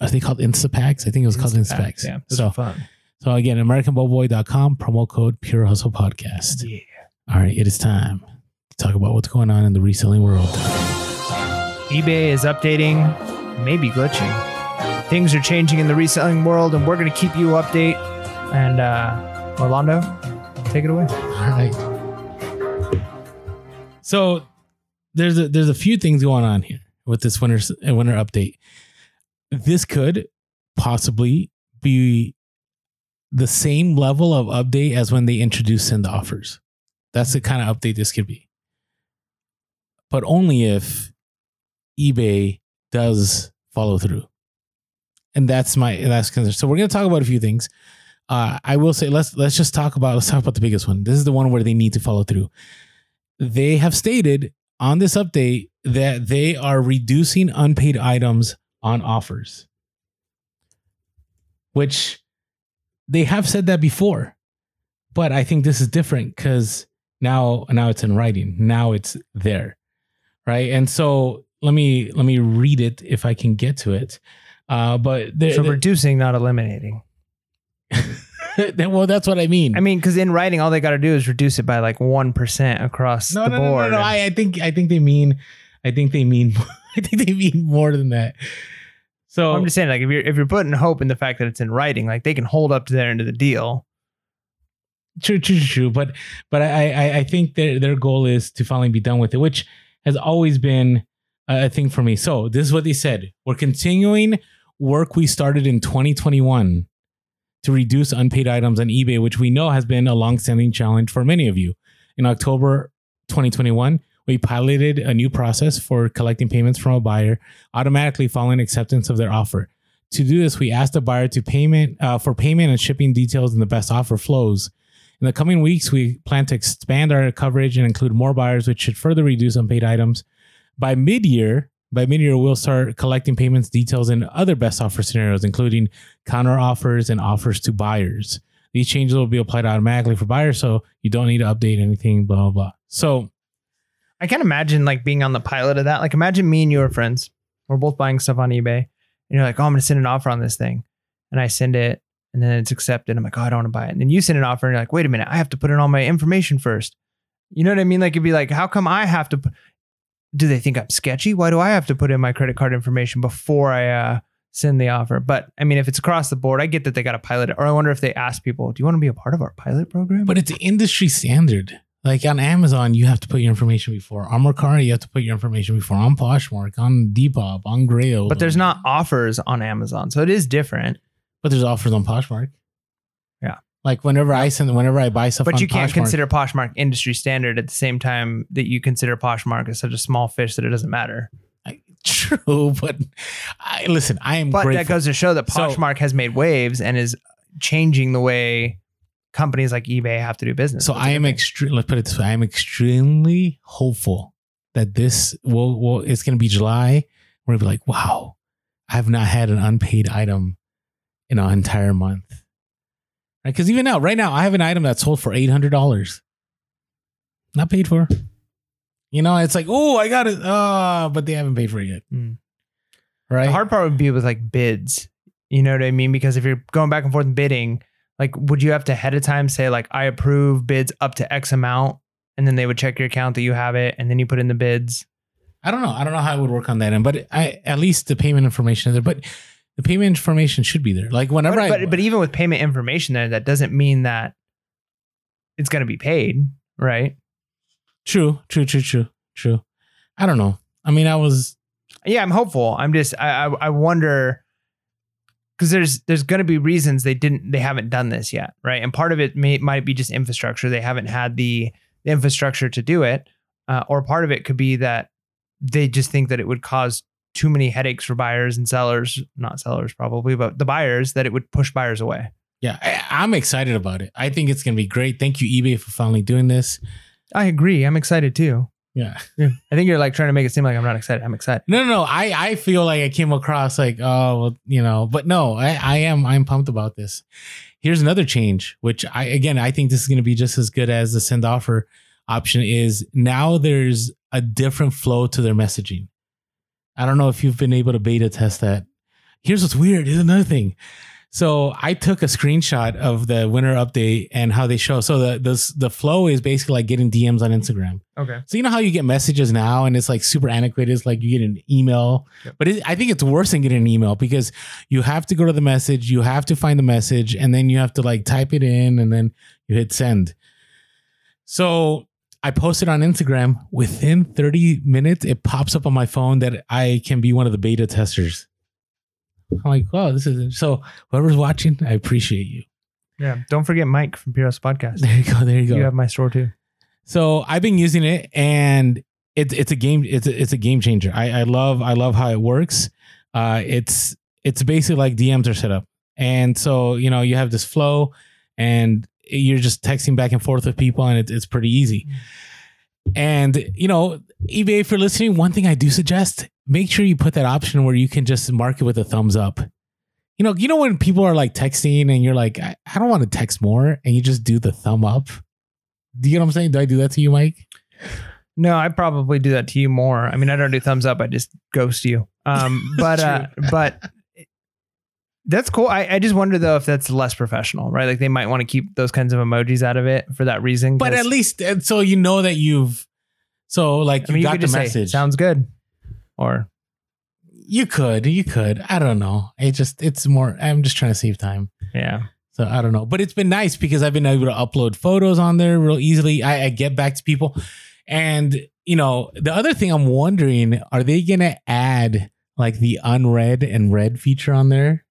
Are they called Instapacks? I think it was called Instapacks. Yeah, So, fun. so again, AmericanBubbleBoy.com, promo code Pure Hustle Podcast. Yeah. All right, it is time to talk about what's going on in the reselling world. eBay is updating, maybe glitching. Things are changing in the reselling world, and we're going to keep you update. And uh, Orlando, take it away. All right. So there's a there's a few things going on here with this winter winter update. This could possibly be the same level of update as when they introduced send offers. That's the kind of update this could be. But only if eBay does follow through. And that's my that's concern. So we're gonna talk about a few things. Uh, I will say let's let's just talk about let's talk about the biggest one. This is the one where they need to follow through. They have stated on this update that they are reducing unpaid items on offers, which they have said that before, but I think this is different because now now it's in writing. Now it's there, right? And so let me let me read it if I can get to it. Uh, but there, So reducing, not eliminating. [LAUGHS] [LAUGHS] well, that's what I mean. I mean, because in writing, all they got to do is reduce it by like one percent across no, the no, no, board. no, no. I, I think I think they mean I think they mean [LAUGHS] I think they mean more than that. So I'm just saying, like, if you're if you're putting hope in the fact that it's in writing, like they can hold up to their end of the deal. true, true, true. But but I I, I think their their goal is to finally be done with it, which has always been a thing for me. So this is what they said: we're continuing work we started in 2021 to reduce unpaid items on eBay, which we know has been a long-standing challenge for many of you. In October 2021, we piloted a new process for collecting payments from a buyer automatically following acceptance of their offer. To do this, we asked the buyer to payment uh, for payment and shipping details in the best offer flows. In the coming weeks, we plan to expand our coverage and include more buyers, which should further reduce unpaid items. By mid-year, by mid-year, we'll start collecting payments details in other best offer scenarios, including counter offers and offers to buyers. These changes will be applied automatically for buyers, so you don't need to update anything. Blah blah. blah. So I can't imagine like being on the pilot of that. Like imagine me and you are friends. We're both buying stuff on eBay. And you're like, oh, I'm gonna send an offer on this thing. And I send it and then it's accepted. I'm like, oh, I don't want to buy it. And then you send an offer and you're like, wait a minute, I have to put in all my information first. You know what I mean? Like it'd be like, how come I have to do they think I'm sketchy? Why do I have to put in my credit card information before I uh, send the offer? But I mean, if it's across the board, I get that they got to pilot it. Or I wonder if they ask people, do you want to be a part of our pilot program? But it's industry standard. Like on Amazon, you have to put your information before. On Mercari, you have to put your information before. On Poshmark, on Depop, on Grail. but there's not offers on Amazon. So it is different. But there's offers on Poshmark. Like whenever I send, whenever I buy stuff, But you can't Poshmark- consider Poshmark industry standard at the same time that you consider Poshmark as such a small fish that it doesn't matter. [LAUGHS] True, but I listen. I am But grateful. that goes to show that So- Poshmark has made waves and is changing the way companies like eBay have to do business. So I am thing. extreme. Let's put it this way: I am extremely hopeful that this will. will it's going to be July. We're going to be like, wow, I have not had an unpaid item in an entire month. Because even now, right now, I have an item that's sold for eight hundred dollars, not paid for. You know, it's like, oh, I got it, oh, but they haven't paid for it yet, Mm. right? The hard part would be with like bids. You know what I mean? Because if you're going back and forth bidding, like would you have to ahead of time say like I approve bids up to X amount, and then they would check your account that you have it, and then you put in the bids. I don't know. I don't know how it would work on that end, but I at least the payment information is there. But the payment information should be there. Like whenever But, I, but, but even with payment information there, that doesn't mean that it's going to be paid, right? True, true, true, true, true. I don't know. I mean, I was Yeah, I'm hopeful. I'm just I I, I wonder because there's there's going to be reasons they didn't they haven't done this yet, right? And part of it may might be just infrastructure. They haven't had the, the infrastructure to do it, uh, or part of it could be that they just think that it would cause too many headaches for buyers and sellers, not sellers probably, but the buyers that it would push buyers away. yeah, I, I'm excited about it. I think it's gonna be great. Thank you, eBay, for finally doing this. I agree. I'm excited too. Yeah. I think you're like trying to make it seem like I'm not excited. I'm excited. No, no, no. I I feel like I came across like oh well, you know, but no, I I am I'm pumped about this. Here's another change, which I again I think this is gonna be just as good as the send offer option is. Now there's a different flow to their messaging. I don't know if you've been able to beta test that. Here's what's weird. Here's another thing. So I took a screenshot of the winter update and how they show. So the the the flow is basically like getting DMs on Instagram. Okay. So you know how you get messages now and it's like super antiquated. It's like you get an email, Yep. but it, I think it's worse than getting an email because you have to go to the message, you have to find the message, and then you have to like type it in and then you hit send. So I posted on Instagram. Within 30 minutes, it pops up on my phone that I can be one of the beta testers. I'm like, wow, this is so. Whoever's watching, I appreciate you. Yeah. Don't forget Mike from Pure Hustle Podcast. There you go. There you go. You have my store too. So I've been using it, and it's it's a game. It's a, it's a game changer. I, I love I love how it works. Uh, it's it's basically like DMs are set up, and so you know you have this flow, and you're just texting back and forth with people, and it's it's pretty easy. And you know, eBay for listening. One thing I do suggest: make sure you put that option where you can just mark it with a thumbs up. You know, you know when people are like texting and you're like, I, I don't want to text more, and you just do the thumb up. Do you know what I'm saying? Do I do that to you, Mike? No, I probably do that to you more. I mean, I don't do thumbs up. I just ghost you. Um, [LAUGHS] but uh, but that's cool. I, I just wonder though if that's less professional, right? Like they might want to keep those kinds of emojis out of it for that reason. But at least uh, so you know that you've so like I you mean, you got the just say message. sounds good, or you could, you could. I don't know. It just it's more. I'm just trying to save time. yeah. So I don't know, but it's been nice because I've been able to upload photos on there real easily. I, I get back to people, and you know the other thing I'm wondering: are they gonna add like the unread and read feature on there?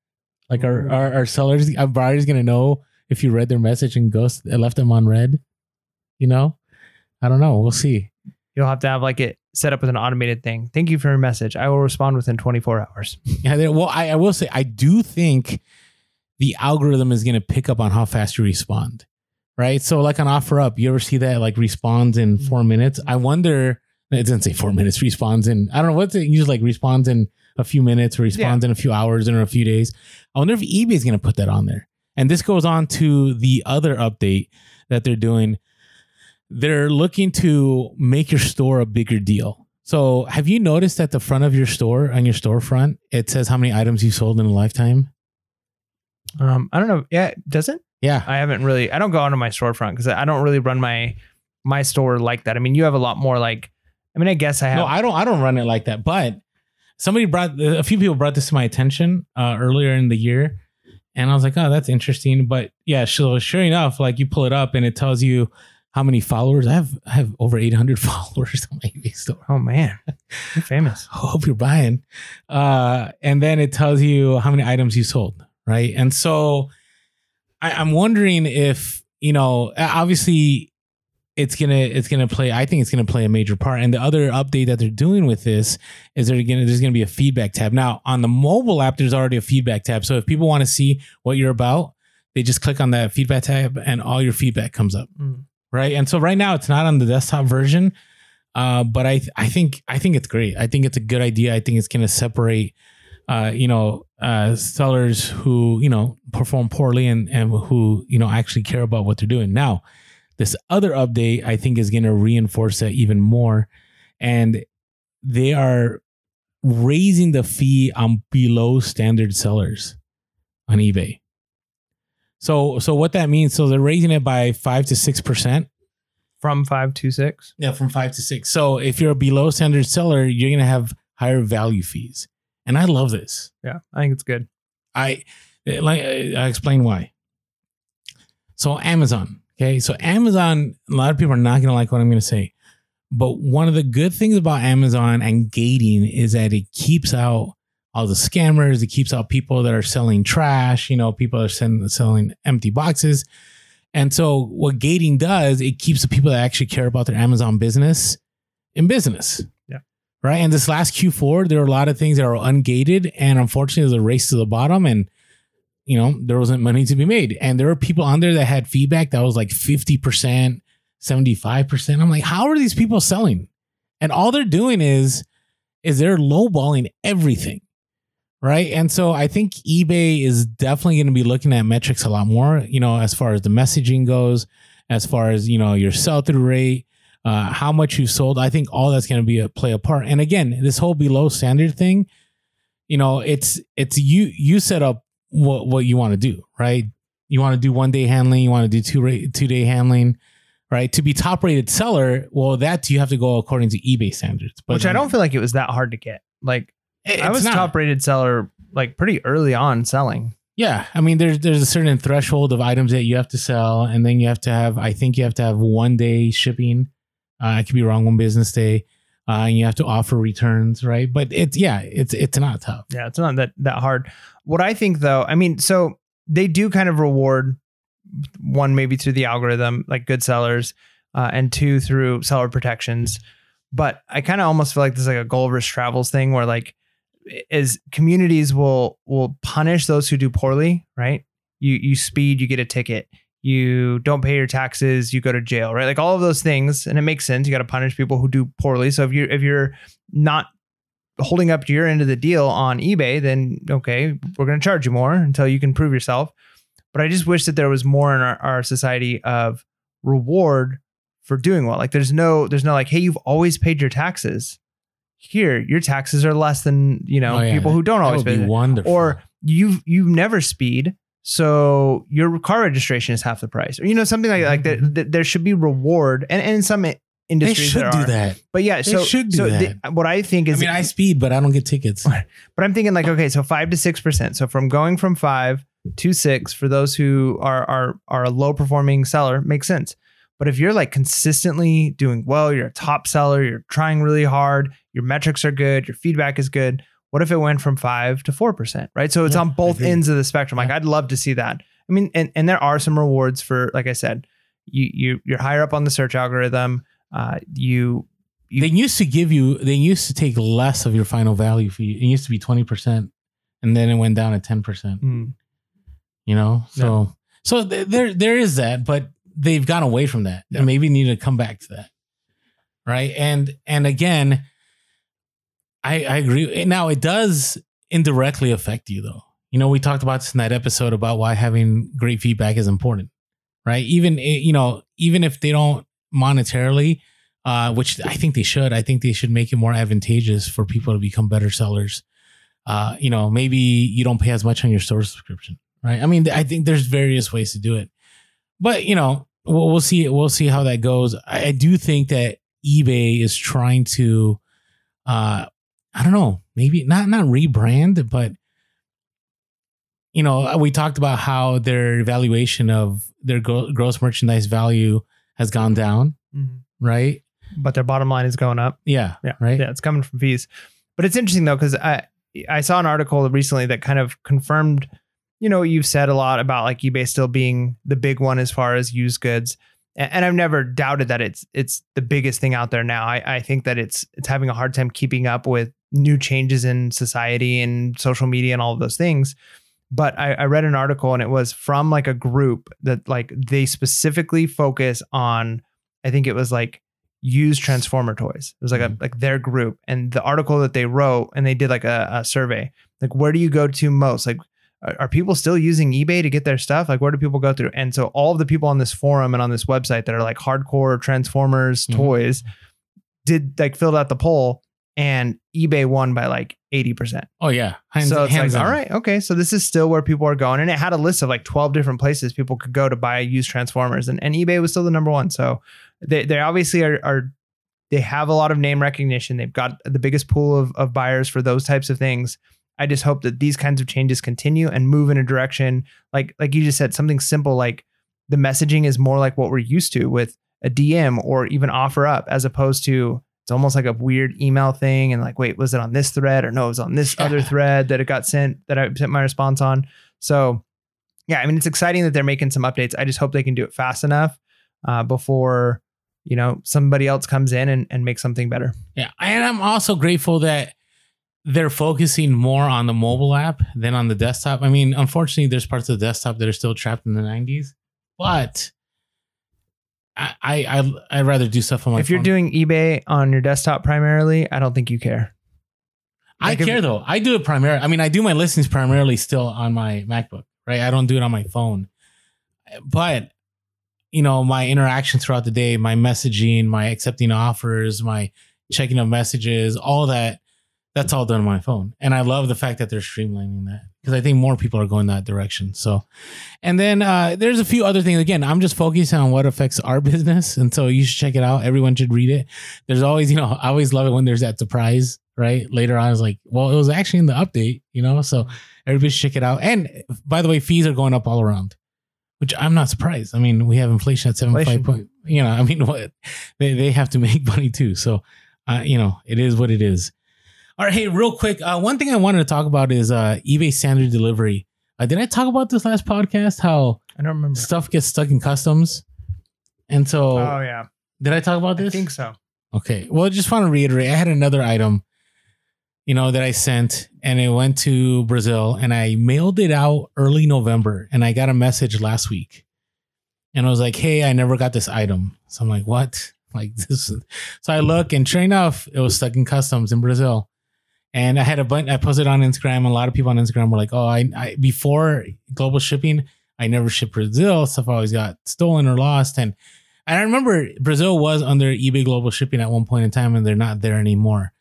Like our our, our sellers, our buyers gonna know if you read their message and ghost left them on red. You know, I don't know. We'll see. You'll have to have like it set up with an automated thing. Thank you for your message. I will respond within 24 hours. [LAUGHS] Yeah. they- Well, I, I will say I do think the algorithm is gonna pick up on how fast you respond. Right. So like on OfferUp, you ever see that like responds in four mm. minutes? I wonder. It doesn't say four minutes. Responds in I don't know what's it usually like responds in a few minutes or responds in a few hours or a few days. I wonder if eBay is going to put that on there. And this goes on to the other update that they're doing. They're looking to make your store a bigger deal. So, have you noticed at the front of your store, on your storefront, it says how many items you sold in a lifetime? Um, I don't know. Yeah, does it? Yeah. I haven't really. I don't go onto my storefront because I don't really run my my store like that. I mean, you have a lot more like. I mean, I guess I have. No, I don't. I don't run it like that. But somebody brought a few people brought this to my attention uh, earlier in the year, and I was like, "Oh, that's interesting." But yeah, so sure enough, like you pull it up and it tells you how many followers. I have. I have over eight hundred [LAUGHS] followers on my eBay store. oh man, you're famous. I [LAUGHS] hope you're buying. Uh, and then it tells you how many items you sold, right? And so I, I'm wondering if you know, obviously it's gonna it's gonna play. I think it's gonna play a major part. And the other update that they're doing with this is they're gonna there's gonna be a feedback tab. Now on the mobile app, there's already a feedback tab. So if people want to see what you're about, they just click on that feedback tab, and all your feedback comes up Mm. right? And so right now it's not on the desktop version, uh, but I I think I think it's great. I think it's a good idea. I think it's going to separate, uh, you know, uh, sellers who you know perform poorly and and who you know actually care about what they're doing. Now, this other update I think is going to reinforce that even more, and they are raising the fee on below standard sellers on eBay. So so what that means? So they're raising it by five to six percent. From five to six. Yeah, from five to six. So if you're a below standard seller, you're gonna have higher value fees, and I love this. Yeah, I think it's good. I like I explain why. So Amazon, okay. So Amazon, a lot of people are not gonna like what I'm gonna say, but one of the good things about Amazon and gating is that it keeps out all the scammers. It keeps out people that are selling trash. You know, people are send, selling empty boxes. And so what gating does, it keeps the people that actually care about their Amazon business in business. Yeah. Right. And this last Q4, there are a lot of things that are ungated. And unfortunately, there's a race to the bottom. And, you know, there wasn't money to be made. And there were people on there that had feedback that was like 50%, 75%. I'm like, how are these people selling? And all they're doing is, is they're lowballing everything right? And so I think eBay is definitely going to be looking at metrics a lot more, you know, as far as the messaging goes, as far as, you know, your sell through rate, uh, how much you sold. I think all that's going to be a play a part. And again, this whole below standard thing, you know, it's, it's you, you set up what, what you want to do, right? You want to do one day handling, you want to do two, two day handling. Right to be top rated seller, well, that you have to go according to eBay standards. Which I don't feel like it was that hard to get. Like I was not. top rated seller like pretty early on selling. Yeah, I mean, there's there's a certain threshold of items that you have to sell, and then you have to have. I think you have to have one day shipping. Uh, I could be wrong, one business day, uh, and you have to offer returns, right? But it's yeah, it's it's not tough. Yeah, it's not that that hard. What I think though, I mean, so they do kind of reward one maybe through the algorithm, like good sellers, uh, and two through seller protections. But I kind of almost feel like this is like a gold risk travels thing where like is communities will will punish those who do poorly, right? You you speed, you get a ticket. You don't pay your taxes, you go to jail, right? Like all of those things, and it makes sense. You got to punish people who do poorly. So if you if you're not holding up to your end of the deal on eBay, then okay, we're going to charge you more until you can prove yourself. But I just wish that there was more in our, our society of reward for doing well. Like there's no, there's no like, hey, you've always paid your taxes. Here, your taxes are less than you know Oh, yeah. people who don't That always would pay. wonderful. Or you've you never speed, so your car registration is half the price. Or you know something like like mm-hmm. that. that there should be reward, and, and in some i- they should do that. But yeah, They so should do so that. the- what I think is, I mean, I speed, but I don't get tickets. but I'm thinking like, okay, so five to six percent. So from going from five to six for those who are are are a low performing seller makes sense. But if you're like consistently doing well, you're a top seller, you're trying really hard, your metrics are good, your feedback is good. what if it went from five to four percent? Right. So it's Yeah, on both ends of the spectrum. Like Yeah. I'd love to see that. I mean, and, and there are some rewards for, like I said, you you you're higher up on the search algorithm. Uh, you you- they used to give you they used to take less of your final value fee. It used to be 20% and then it went down to 10%, mm, you know? So so th- there there is that, but they've gone away from that. Yeah. And maybe need to come back to that. Right? And and again, I I agree. Now it does indirectly affect you though. You know, we talked about this in that episode about why having great feedback is important. Right? Even eh, you know, even if they don't monetarily uh, which I think they should. I think they should make it more advantageous for people to become better sellers. Uh, you know, maybe you don't pay as much on your store subscription, right? I mean, I think there's various ways to do it, but you know, we'll, we'll see. We'll see how that goes. I, I do think that eBay is trying to, uh, I don't know, maybe not not rebrand, but you know, we talked about how their evaluation of their gross merchandise value has gone down, mhm. right? but their bottom line is going up. Yeah. Yeah. Right. Yeah, it's coming from fees. But it's interesting though, because I I saw an article recently that kind of confirmed, you know, you've said a lot about like eBay still being the big one as far as used goods. And I've never doubted that it's it's the biggest thing out there now. I, I think that it's it's having a hard time keeping up with new changes in society and social media and all of those things. But I, I read an article and it was from like a group that like they specifically focus on, I think it was like used transformer toys. It was like a Mhm. like their group and the article that they wrote and they did like a, a survey. Like where do you go to most? Like are, are people still using eBay to get their stuff? Like where do people go through? And so all of the people on this forum and on this website that are like hardcore transformers Mhm. toys did like filled out the poll and eBay won by like 80%. Oh yeah. Hands, so it's hands like, all right, okay. So this is still where people are going. And it had a list of like 12 different places people could go to buy used transformers. And, and eBay was still the number one. So they, they obviously are, are they have a lot of name recognition. They've got the biggest pool of, of buyers for those types of things. I just hope that these kinds of changes continue and move in a direction like like you just said, something simple like the messaging is more like what we're used to with a DM or even OfferUp, as opposed to it's almost like a weird email thing. And like, wait, was it on this thread or no, it was on this other [LAUGHS] thread that it got sent that I sent my response on. So yeah, I mean, it's exciting that they're making some updates. I just hope they can do it fast enough uh, before you know somebody else comes in and, and makes something better. Yeah. And I'm also grateful that they're focusing more on the mobile app than on the desktop. I mean, unfortunately, there's parts of the desktop that are still trapped in the 90s, but I I I I'd rather do stuff on my if you're doing eBay on your desktop primarily, I don't think you care. I like if- care though. I do it primarily. I mean, I do my listings primarily still on my MacBook, right? I don't do it on my phone. But you know, my interactions throughout the day, my messaging, my accepting offers, my checking of messages, all that, that's all done on my phone. And I love the fact that they're streamlining that because I think more people are going that direction. So, and then uh, there's a few other things. Again, I'm just focusing on what affects our [LAUGHS] business. And so you should check it out. Everyone should read it. There's always, you know, I always love it when there's that surprise, right? Later on, I was like, well, it was actually in the update, you know? So everybody should check it out. And by the way, fees are going up all around, which I'm not surprised. I mean, we have inflation at seven five point, you know, I mean, [LAUGHS] what they, they have to make [LAUGHS] money too. So, uh, you know, it is what it is. All right. Hey, real quick. Uh, one thing I wanted to talk about is uh, eBay standard delivery. Uh, did I talk about this last podcast? How I don't remember. stuff gets stuck in customs? And so, Oh yeah, did I talk about this? I this? think so. Okay. Well, just want to reiterate. I had another item, you know, that I sent and it went to Brazil and I mailed it out early November and I got a message last week. And I was like, hey, I never got this item. So I'm like, what? [LAUGHS] Like this. is- So I look and sure enough, it was stuck in customs in Brazil. And I had a bunch, I posted on Instagram. A lot of people on Instagram were like, oh, I, I before global shipping, I never shipped Brazil. Stuff always got stolen or lost. And I remember Brazil was under eBay global shipping at one point in time, and they're not there anymore.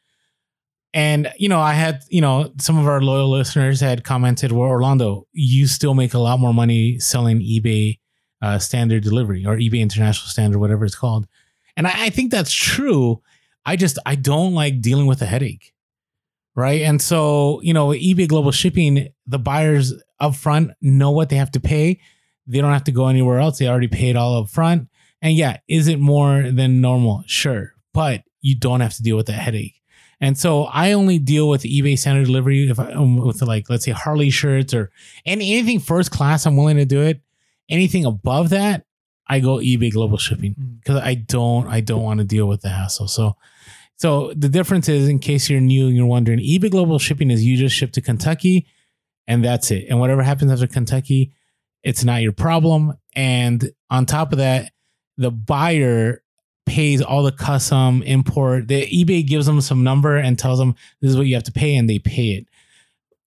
And you know, I had you know some of our loyal listeners had commented, "Well, Orlando, you still make a lot more money selling eBay uh, standard delivery or eBay International Standard, whatever it's called." And I, I think that's true. I just I don't like dealing with a headache, right? And so you know, eBay global shipping, the buyers up front know what they have to pay. They don't have to go anywhere else. They already paid all up front. And yeah, is it more than normal? Sure. But you don't have to deal with that headache. And so I only deal with eBay standard delivery if I um, with like let's say Harley shirts or any anything first class. I'm willing to do it. Anything above that, I go eBay global shipping Mm. because I don't I don't want to deal with the hassle. So so the difference is, in case you're new and you're wondering, eBay global shipping is you just ship to Kentucky, and that's it. And whatever happens after Kentucky, it's not your problem. And on top of that, the buyer pays all the custom import. The eBay gives them some number and tells them this is what you have to pay, and they pay it.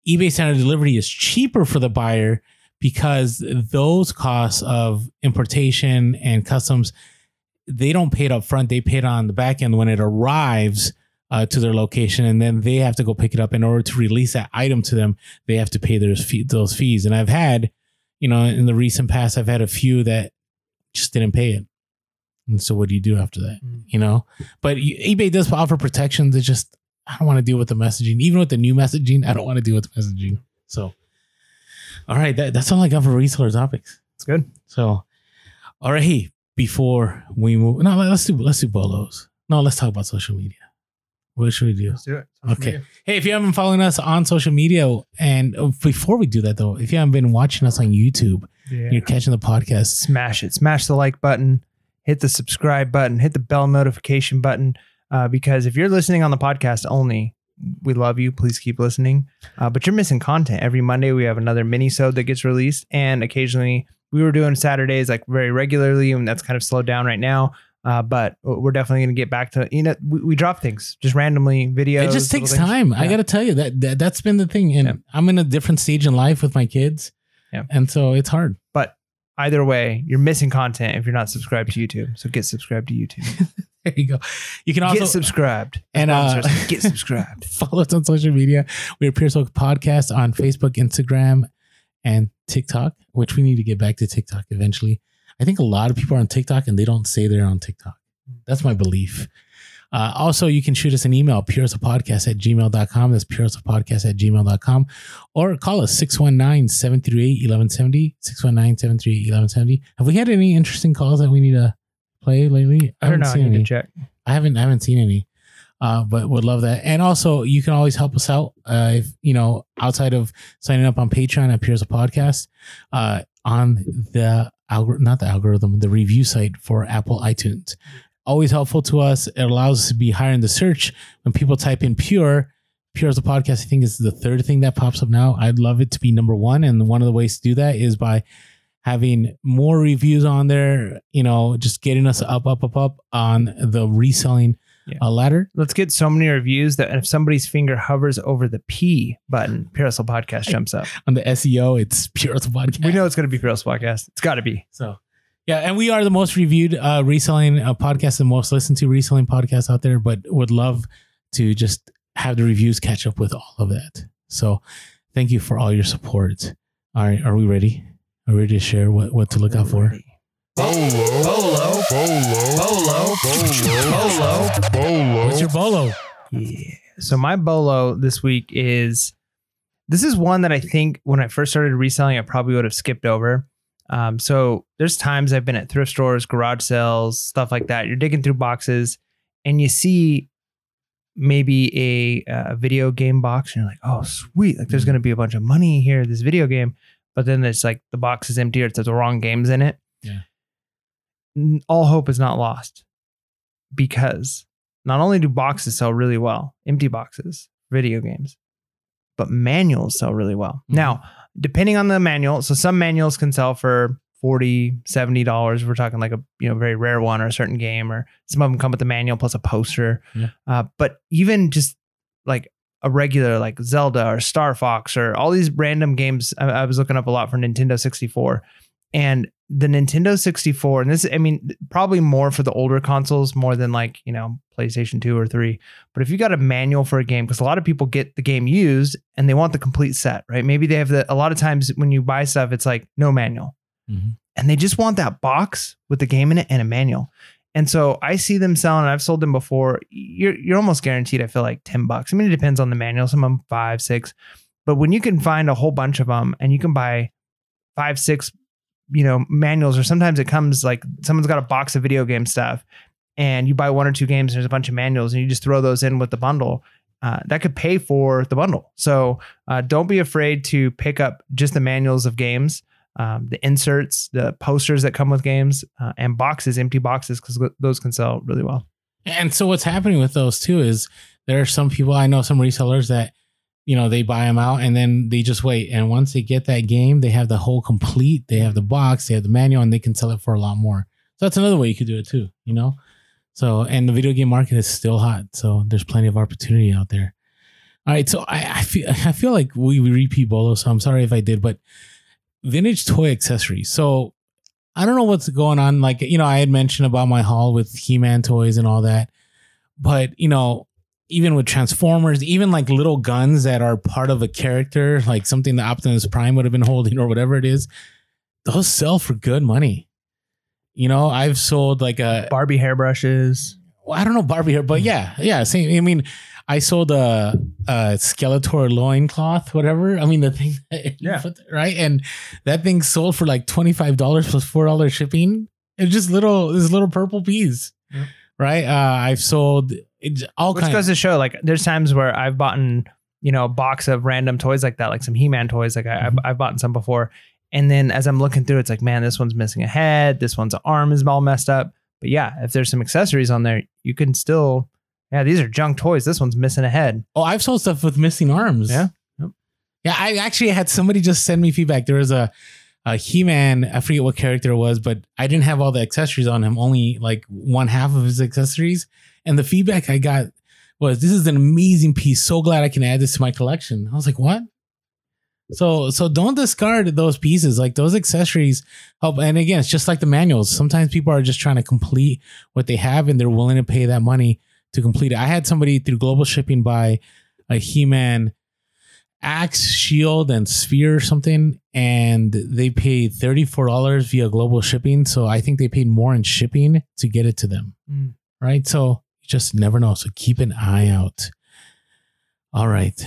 eBay standard delivery is cheaper for the buyer because those costs of importation and customs they don't pay it up front they pay it on the back end when it arrives uh, to their location and then they have to go pick it up. In order to release that item to them they have to pay those, fee- those fees. And i've had you know in the recent past i've had a few that just didn't pay it. And so what do you do after that Mm. you know? But ebay does offer protections. It's just i don't want to deal with the messaging. Even with the new messaging i don't want to deal with the messaging. So all right that, that's all i got for reseller topics. It's good. so, all right, hey, before we move, no, let's do let's do bolos. No, let's talk about social media. What should we do? Let's do it. Okay. Hey, if you haven't following us on social media, and uh, before we do that though, if you haven't been watching us on YouTube, Yeah. you're catching the podcast. smash it. Smash the like button, hit the subscribe button, hit the bell notification button. Uh, because if you're listening on the podcast only, we love you. Please keep listening. Uh, but you're missing content. Every Monday we have another mini sode that gets released, and occasionally we were doing Saturdays like very regularly, and that's kind of slowed down right now. Uh, but we're definitely going to get back to you know we, we drop things just randomly videos. it just takes time. I got to tell you that, that that's been the thing, and Yeah. I'm in a different stage in life with my kids, Yeah. and so it's hard. But either way, you're missing content if you're not subscribed to YouTube. So get subscribed to YouTube. [LAUGHS] There you go. You can also get subscribed. and, uh, what I'm saying. get subscribed. follow us on social media. We're Pure Hustle Podcast on Facebook, Instagram, and TikTok, which we need to get back to TikTok eventually. I think a lot of people are on TikTok and they don't say they're on TikTok. That's my belief. Uh, also, you can shoot us an email, purehustlepodcast at gmail.com. That's purehustlepodcast at gmail.com. Or call us 619 738 1170. 619 738 1170. Have we had any interesting calls that we need to play lately? I don't know. I seen need any. to check. I haven't I haven't seen any, uh, but would love that. And also, you can always help us out. Uh, if you know, outside of signing up on Patreon at Pure Hustle Podcast, uh, on the algorithm, not the algorithm, the review site for Apple iTunes. Always helpful to us. It allows us to be higher in the search when people type in pure. Pure Hustle podcast, I think is the third thing that pops up now. I'd love it to be number one, and one of the ways to do that is by having more reviews on there, you know, just getting us up, up, up, up on the reselling Yeah. uh, ladder. Let's get so many reviews that if somebody's finger hovers over the P button, Pure Hustle Podcast jumps up. On the SEO, it's Pure a podcast. We know it's going to be Pure Hustle Podcast. It's got to be. So, yeah, and we are the most reviewed uh, reselling uh, podcast, the most listened to reselling podcast out there, but would love to just have the reviews catch up with all of that. So, thank you for all your support. All right, are we ready? Are we ready to share what, what to look out for? Bolo, bolo, bolo, bolo, bolo. Bolo. What's your bolo? Yeah. So my bolo this week is this is one that I think when I first started reselling, I probably would have skipped over. Um, so there's times I've been at thrift stores, garage sales, stuff like that. You're digging through boxes and you see maybe a, uh video game box and you're like, oh, sweet. Like there's going to be a bunch of money here, this video game. But then it's like the box is empty or it's the wrong games in it. Yeah. All hope is not lost because not only do boxes sell really well, empty boxes, video games, but manuals sell really well. Mhm. Now, depending on the manual, so some manuals can sell for 40 70 dollars we're talking like a you know very rare one or a certain game or some of them come with the manual plus a poster Yeah. uh, but even just like a regular like zelda or star fox or all these random games. I, I was looking up a lot for nintendo 64 and the nintendo 64 and this i mean probably more for the older consoles more than like you know playstation 2 or 3 but if you got a manual for a game because a lot of people get the game used and they want the complete set right? Maybe they have the a lot of times when you buy stuff it's like no manual. Mhm. and they just want that box with the game in it and a manual. And so I see them selling, and I've sold them before. You're you're almost guaranteed. I feel like ten bucks. I mean, it depends on the manual. Some of them five, six, but when you can find a whole bunch of them and you can buy five, six, you know, manuals, or sometimes it comes like someone's got a box of video game stuff, and you buy one or two games. And there's a bunch of manuals, and you just throw those in with the bundle, uh, that could pay for the bundle. So uh, don't be afraid to pick up just the manuals of games, um, the inserts, the posters that come with games, uh, and boxes, empty boxes, because those can sell really well. And so what's happening with those too is there are some people I know some resellers that you know they buy them out and then they just wait. And once they get that game they have the whole complete they have the box they have the manual and they can sell it for a lot more. So that's another way you could do it too you know? So and the video game market is still hot. So there's plenty of opportunity out there. All right. So i, I feel [LAUGHS] i feel like we, we repeat bolo so i'm sorry if i did but vintage toy accessories so i don't know what's going on like you know i had mentioned about my haul with he-man toys and all that but you know even with Transformers, even like little guns that are part of a character, like something that Optimus Prime would have been holding or whatever it is, those sell for good money. You know, I've sold like a Barbie hairbrushes. Well, I don't know Barbie hair, but hmm. yeah, yeah. Same. I mean, I sold a, a Skeletor loincloth, whatever. I mean, the thing, yeah, right. And that thing sold for like twenty five dollars plus four dollars shipping. It's just little, this little purple peas, yeah. right? Uh, I've sold it's all Which goes to show, like, there's times where I've bought, you know, a box of random toys like that, like some He-Man toys. Like I, mm-hmm. I've, I've bought some before, and then as I'm looking through, it's like, man, this one's missing a head. This one's arm is all messed up. But yeah, if there's some accessories on there, you can still, yeah, these are junk toys. This one's missing a head. Oh, I've sold stuff with missing arms. Yeah. Yep. Yeah, I actually had somebody just send me feedback. There was a, a He-Man, I forget what character it was, but I didn't have all the accessories on him, only like one half of his accessories. And the feedback I got was, "This is an amazing piece. So glad I can add this to my collection." I was like, "What?" So so don't discard those pieces. Like those accessories help. And again, it's just like the manuals. Sometimes people are just trying to complete what they have, and they're willing to pay that money to complete it. I had somebody through global shipping buy a He-Man axe, shield, and sphere or something, and they paid $34 via global shipping. So I think they paid more in shipping to get it to them. Mm. Right. So just never know. So keep an eye out. All right.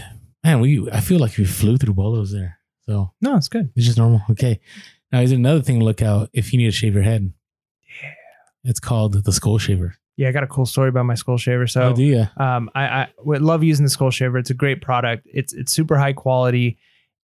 Man, we I feel like we flew through bolos there. So no, it's good. It's just normal. Okay. Now here's another thing to look out if you need to shave your head. Yeah. It's called the skull shaver. Yeah, I got a cool story about my skull shaver. So, oh, do you? Um, I, I would love using the skull shaver. It's a great product. It's it's super high quality,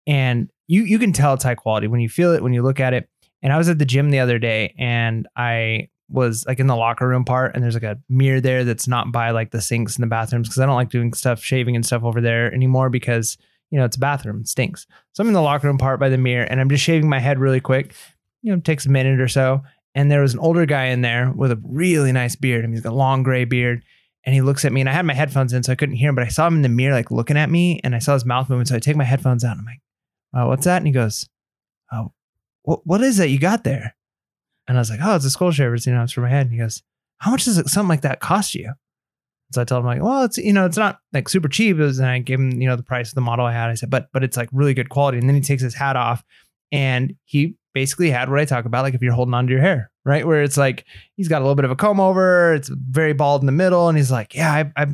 and you you can tell it's high quality when you feel it when you look at it. And I was at the gym the other day, and I was like in the locker room part and there's like a mirror there that's not by like the sinks in the bathrooms because I don't like doing stuff shaving and stuff over there anymore because you know it's a bathroom it stinks so I'm in the locker room part by the mirror and I'm just shaving my head really quick you know it takes a minute or so and there was an older guy in there with a really nice beard I mean he's got a long gray beard and he looks at me and I had my headphones in so I couldn't hear him but I saw him in the mirror like looking at me and I saw his mouth moving so I take my headphones out and I'm like oh, what's that and he goes uh, oh what, what is that you got there and I was like, oh, it's a skull shaver. You know, it's for my head. And he goes, how much does it, something like that cost you? So I told him like, well, it's, you know, it's not like super cheap. Was, and I gave him, you know, the price of the model I had. I said, but, but it's like really good quality. And then he takes his hat off and he basically had what I talk about. Like if you're holding onto your hair, right? Where it's like, he's got a little bit of a comb over. It's very bald in the middle. And he's like, yeah, I, I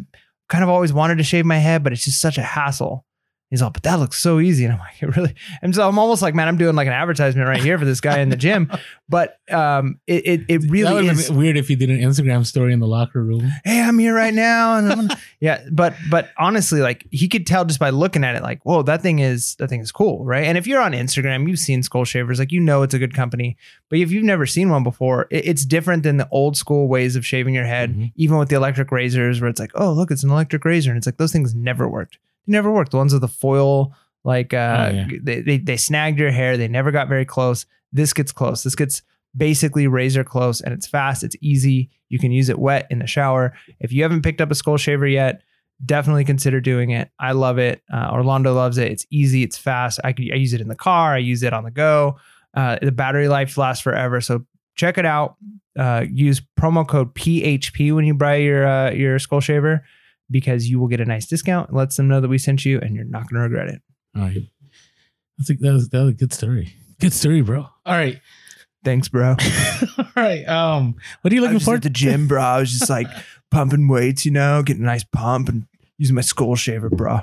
kind of always wanted to shave my head, but it's just such a hassle. He's all, but that looks so easy. And I'm like, [LAUGHS] it really, and so I'm almost like, man, I'm doing like an advertisement right here for this guy in the gym. [LAUGHS] But um, it, it, it really that is weird if you did an Instagram story in the locker room. Hey, I'm here right now. And [LAUGHS] yeah, but, but honestly, like he could tell just by looking at it, like, whoa, that thing is, that thing is cool. Right. And if you're on Instagram, you've seen skull shavers, like, you know, it's a good company, but if you've never seen one before, it, it's different than the old school ways of shaving your head, mm-hmm. even with the electric razors where it's like, oh, look, it's an electric razor. And it's like, those things never worked. They never worked. The ones with the foil, like uh, oh, yeah. they, they they snagged your hair. They never got very close. This gets close. This gets basically razor close, and it's fast. It's easy. You can use it wet in the shower. If you haven't picked up a skull shaver yet, definitely consider doing it. I love it. Uh, Orlando loves it. It's easy. It's fast. I can I use it in the car. I use it on the go. Uh, the battery life lasts forever. So check it out. Uh, use promo code PHP when you buy your uh, your skull shaver because you will get a nice discount. It lets them know that we sent you, and you're not going to regret it. All right. That's a, that was that was a good story. Good story, bro. All right. Thanks, bro. [LAUGHS] All right. Um, what are you looking for? At the gym, bro. I was just like [LAUGHS] pumping weights, you know, getting a nice pump and using my skull shaver, bro.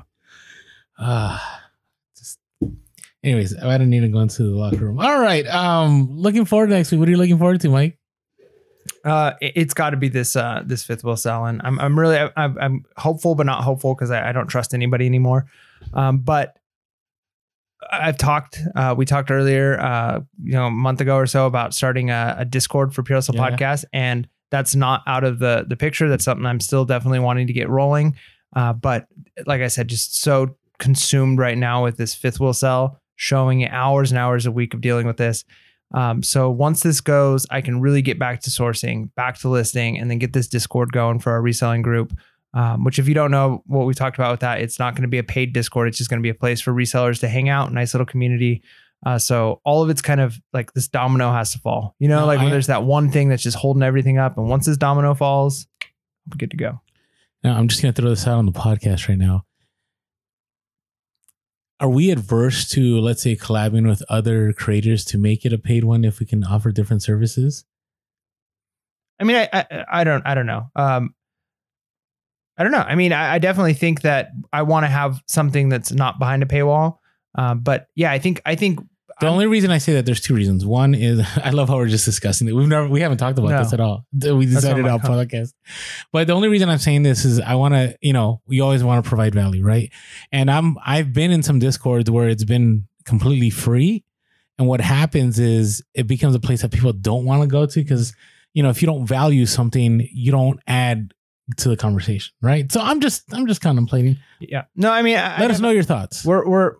Ah. Uh, just anyways, I don't need to go into the locker room. All right. Um, looking forward to next week. What are you looking forward to, Mike? Uh, it- it's got to be this uh this fifth wheel sell, and I'm I'm really I'm, I'm hopeful, but not hopeful because I, I don't trust anybody anymore. Um, but I've talked. Uh, we talked earlier, uh, you know, a month ago or so about starting a, a Discord for Pure Hustle Yeah. Podcast, and that's not out of the the picture. That's something I'm still definitely wanting to get rolling. Uh, but like I said, just so consumed right now with this fifth wheel sell, showing hours and hours a week of dealing with this. Um, so once this goes, I can really get back to sourcing, back to listing, and then get this Discord going for our reselling group. Um, which, if you don't know what we talked about with that, it's not going to be a paid Discord. It's just going to be a place for resellers to hang out, nice little community. Uh, so all of it's kind of like this domino has to fall. You know, No, like when there's that one thing that's just holding everything up, and once this domino falls, we're good to go. Now, I'm just going to throw this out on the podcast right now. Are we adverse to, let's say, collabing with other creators to make it a paid one if we can offer different services? I mean, I, I, I don't, I don't know. Um, I don't know. I mean, I, I definitely think that I want to have something that's not behind a paywall. Um, but yeah, I think, I think The I'm- only reason I say that there's two reasons. One is [LAUGHS] I love how we're just discussing it. We've never we haven't talked about No. this at all. We decided on podcast. But the only reason I'm saying this is I want to, you know, we always want to provide value, right? And I'm I've been in some discords where it's been completely free. And what happens is it becomes a place that people don't want to go to because, you know, if you don't value something, you don't add to the conversation, right? So I'm just I'm just contemplating. yeah, no, I mean, I, Let I, us know your thoughts. we're, we're,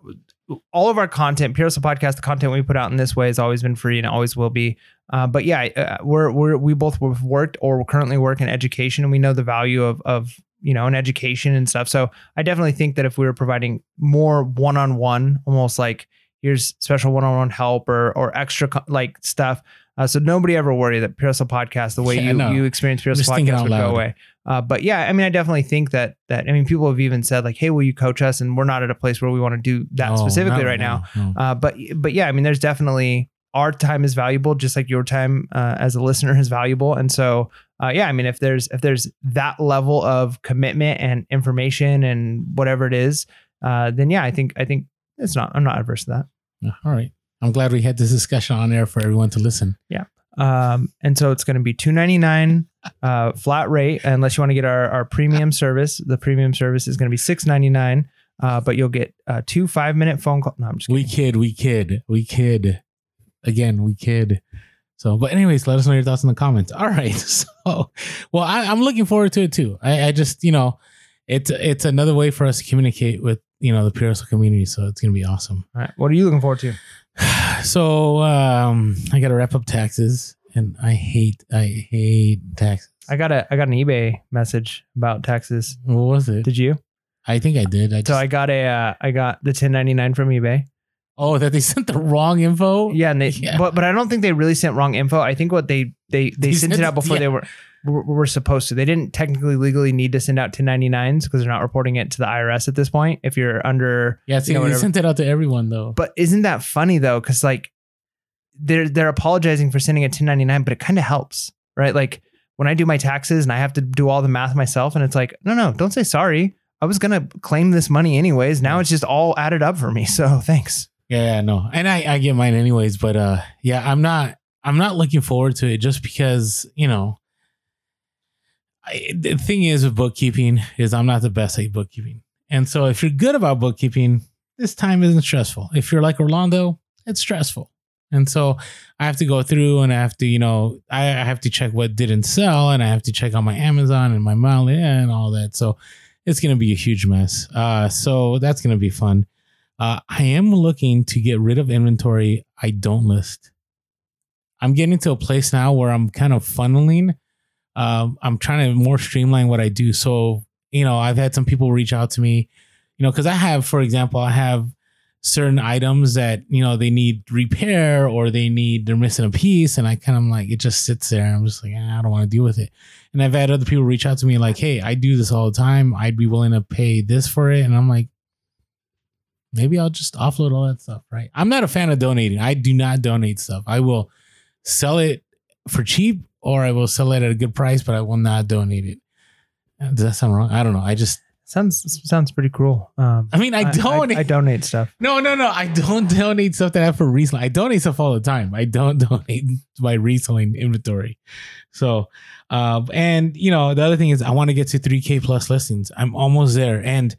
all of our content, Pure Hustle Podcast, the content we put out in this way has always been free and always will be. Uh, but yeah, uh, we're, we're, we both have worked or currently work in education and we know the value of, of, you know, an education and stuff. So I definitely think that if we were providing more one-on-one, almost like here's special one-on-one help or, or extra co- like stuff. Uh, so nobody ever worry that Pure Podcast, the way Yeah, you, no. you experience Pure I'm just Hustle thinking Podcast would go away. Uh, but yeah, I mean, I definitely think that, that, I mean, people have even said like, Hey, will you coach us? And we're not at a place where we want to do that No, specifically no, right now. no, no. Uh, but but yeah, I mean, there's definitely our time is valuable, just like your time uh, as a listener is valuable. And so uh, yeah, I mean, if there's if there's that level of commitment and information and whatever it is, uh, then yeah, I think I think it's not. I'm not adverse to that. All right. I'm glad we had this discussion on air for everyone to listen. Um, and so it's going to be two ninety nine uh, flat rate, unless you want to get our our premium service. The premium service is going to be six ninety nine. Uh, but you'll get uh, two five minute phone call. No, I'm just kidding. We kid, we kid, we kid. Again, we kid. So, but anyways, let us know your thoughts in the comments. All right. [LAUGHS] So, well, I, I'm looking forward to it too. I, I just, you know, it's it's another way for us to communicate with you know the Pure community. So it's gonna be awesome. All right. What are you looking forward to? [SIGHS] So um, I got to wrap up taxes, and I hate, I hate taxes. I got a I got an eBay message about taxes. What was it? Did you? I think I did. I just, So I got a uh, I got the 1099 from eBay. oh, that they [LAUGHS] sent the wrong info. Yeah, and they [LAUGHS] Yeah. but but I don't think they really sent wrong info. I think what they they they, They sent it out before yeah. they were, were were supposed to. They didn't technically legally need to send out 1099s because they're not reporting it to the IRS at this point. If you're under, Yeah, see, you know, they sent it out to everyone though. But isn't that funny though? Because like they're they're apologizing for sending a 1099, but it kind of helps, right? Like when I do my taxes and I have to do all the math myself, and it's like, no, no, don't say sorry. I was gonna claim this money anyways. Now it's just all added up for me. So [LAUGHS] thanks. Yeah, yeah, no. And I, I get mine anyways, but uh yeah, I'm not I'm not looking forward to it just because, you know, I, the thing is with bookkeeping is I'm not the best at bookkeeping. And so if you're good about bookkeeping, this time isn't stressful. If you're like Orlando, it's stressful. And so I have to go through and I have to, you know, I, I have to check what didn't sell and I have to check on my Amazon and my mail and all that. So it's going to be a huge mess. Uh, so that's going to be fun. Uh, I am looking to get rid of inventory I don't list. I'm getting to a place now where I'm kind of funneling. Um, I'm trying to more streamline what I do. So, you know, I've had some people reach out to me, you know, because I have, for example, I have certain items that, you know, they need repair or they need, they're missing a piece. And I kind of like, it just sits there. I'm just like, "Ah, I don't want to deal with it. And I've had other people reach out to me like, hey, I do this all the time. I'd be willing to pay this for it. And I'm like, maybe I'll just offload all that stuff, right? I'm not a fan of donating. I do not donate stuff. I will sell it for cheap or I will sell it at a good price, but I will not donate it. Uh, Does that sound wrong? I don't know. I just Sounds sounds pretty cruel. Um, I mean, I donate. I, donate stuff. [LAUGHS] no, no, no. I don't donate stuff that I have for reselling. I donate stuff all the time. I don't [LAUGHS] donate my reselling inventory. So, uh, and you know, the other thing is I want to get to 3K plus listings. I'm almost there. And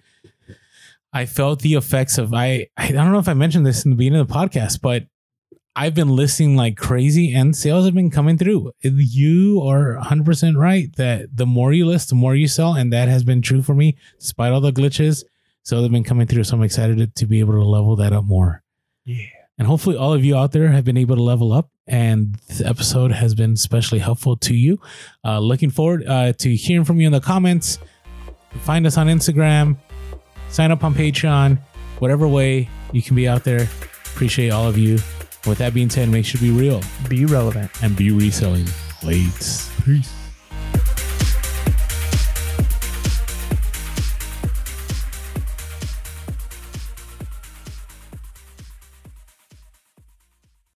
I felt the effects of I I don't know if I mentioned this in the beginning of the podcast, but I've been listing like crazy and sales have been coming through. You are 100% right that the more you list, the more you sell. And that has been true for me despite all the glitches. So they've been coming through. So I'm excited to, to be able to level that up more. Yeah. And hopefully all of you out there have been able to level up and this episode has been especially helpful to you. Uh, looking forward uh, to hearing from you in the comments. Find us on Instagram, sign up on Patreon, whatever way you can be out there. Appreciate all of you. With that being said, make sure to be real Be relevant. and be reselling. Wait. Peace.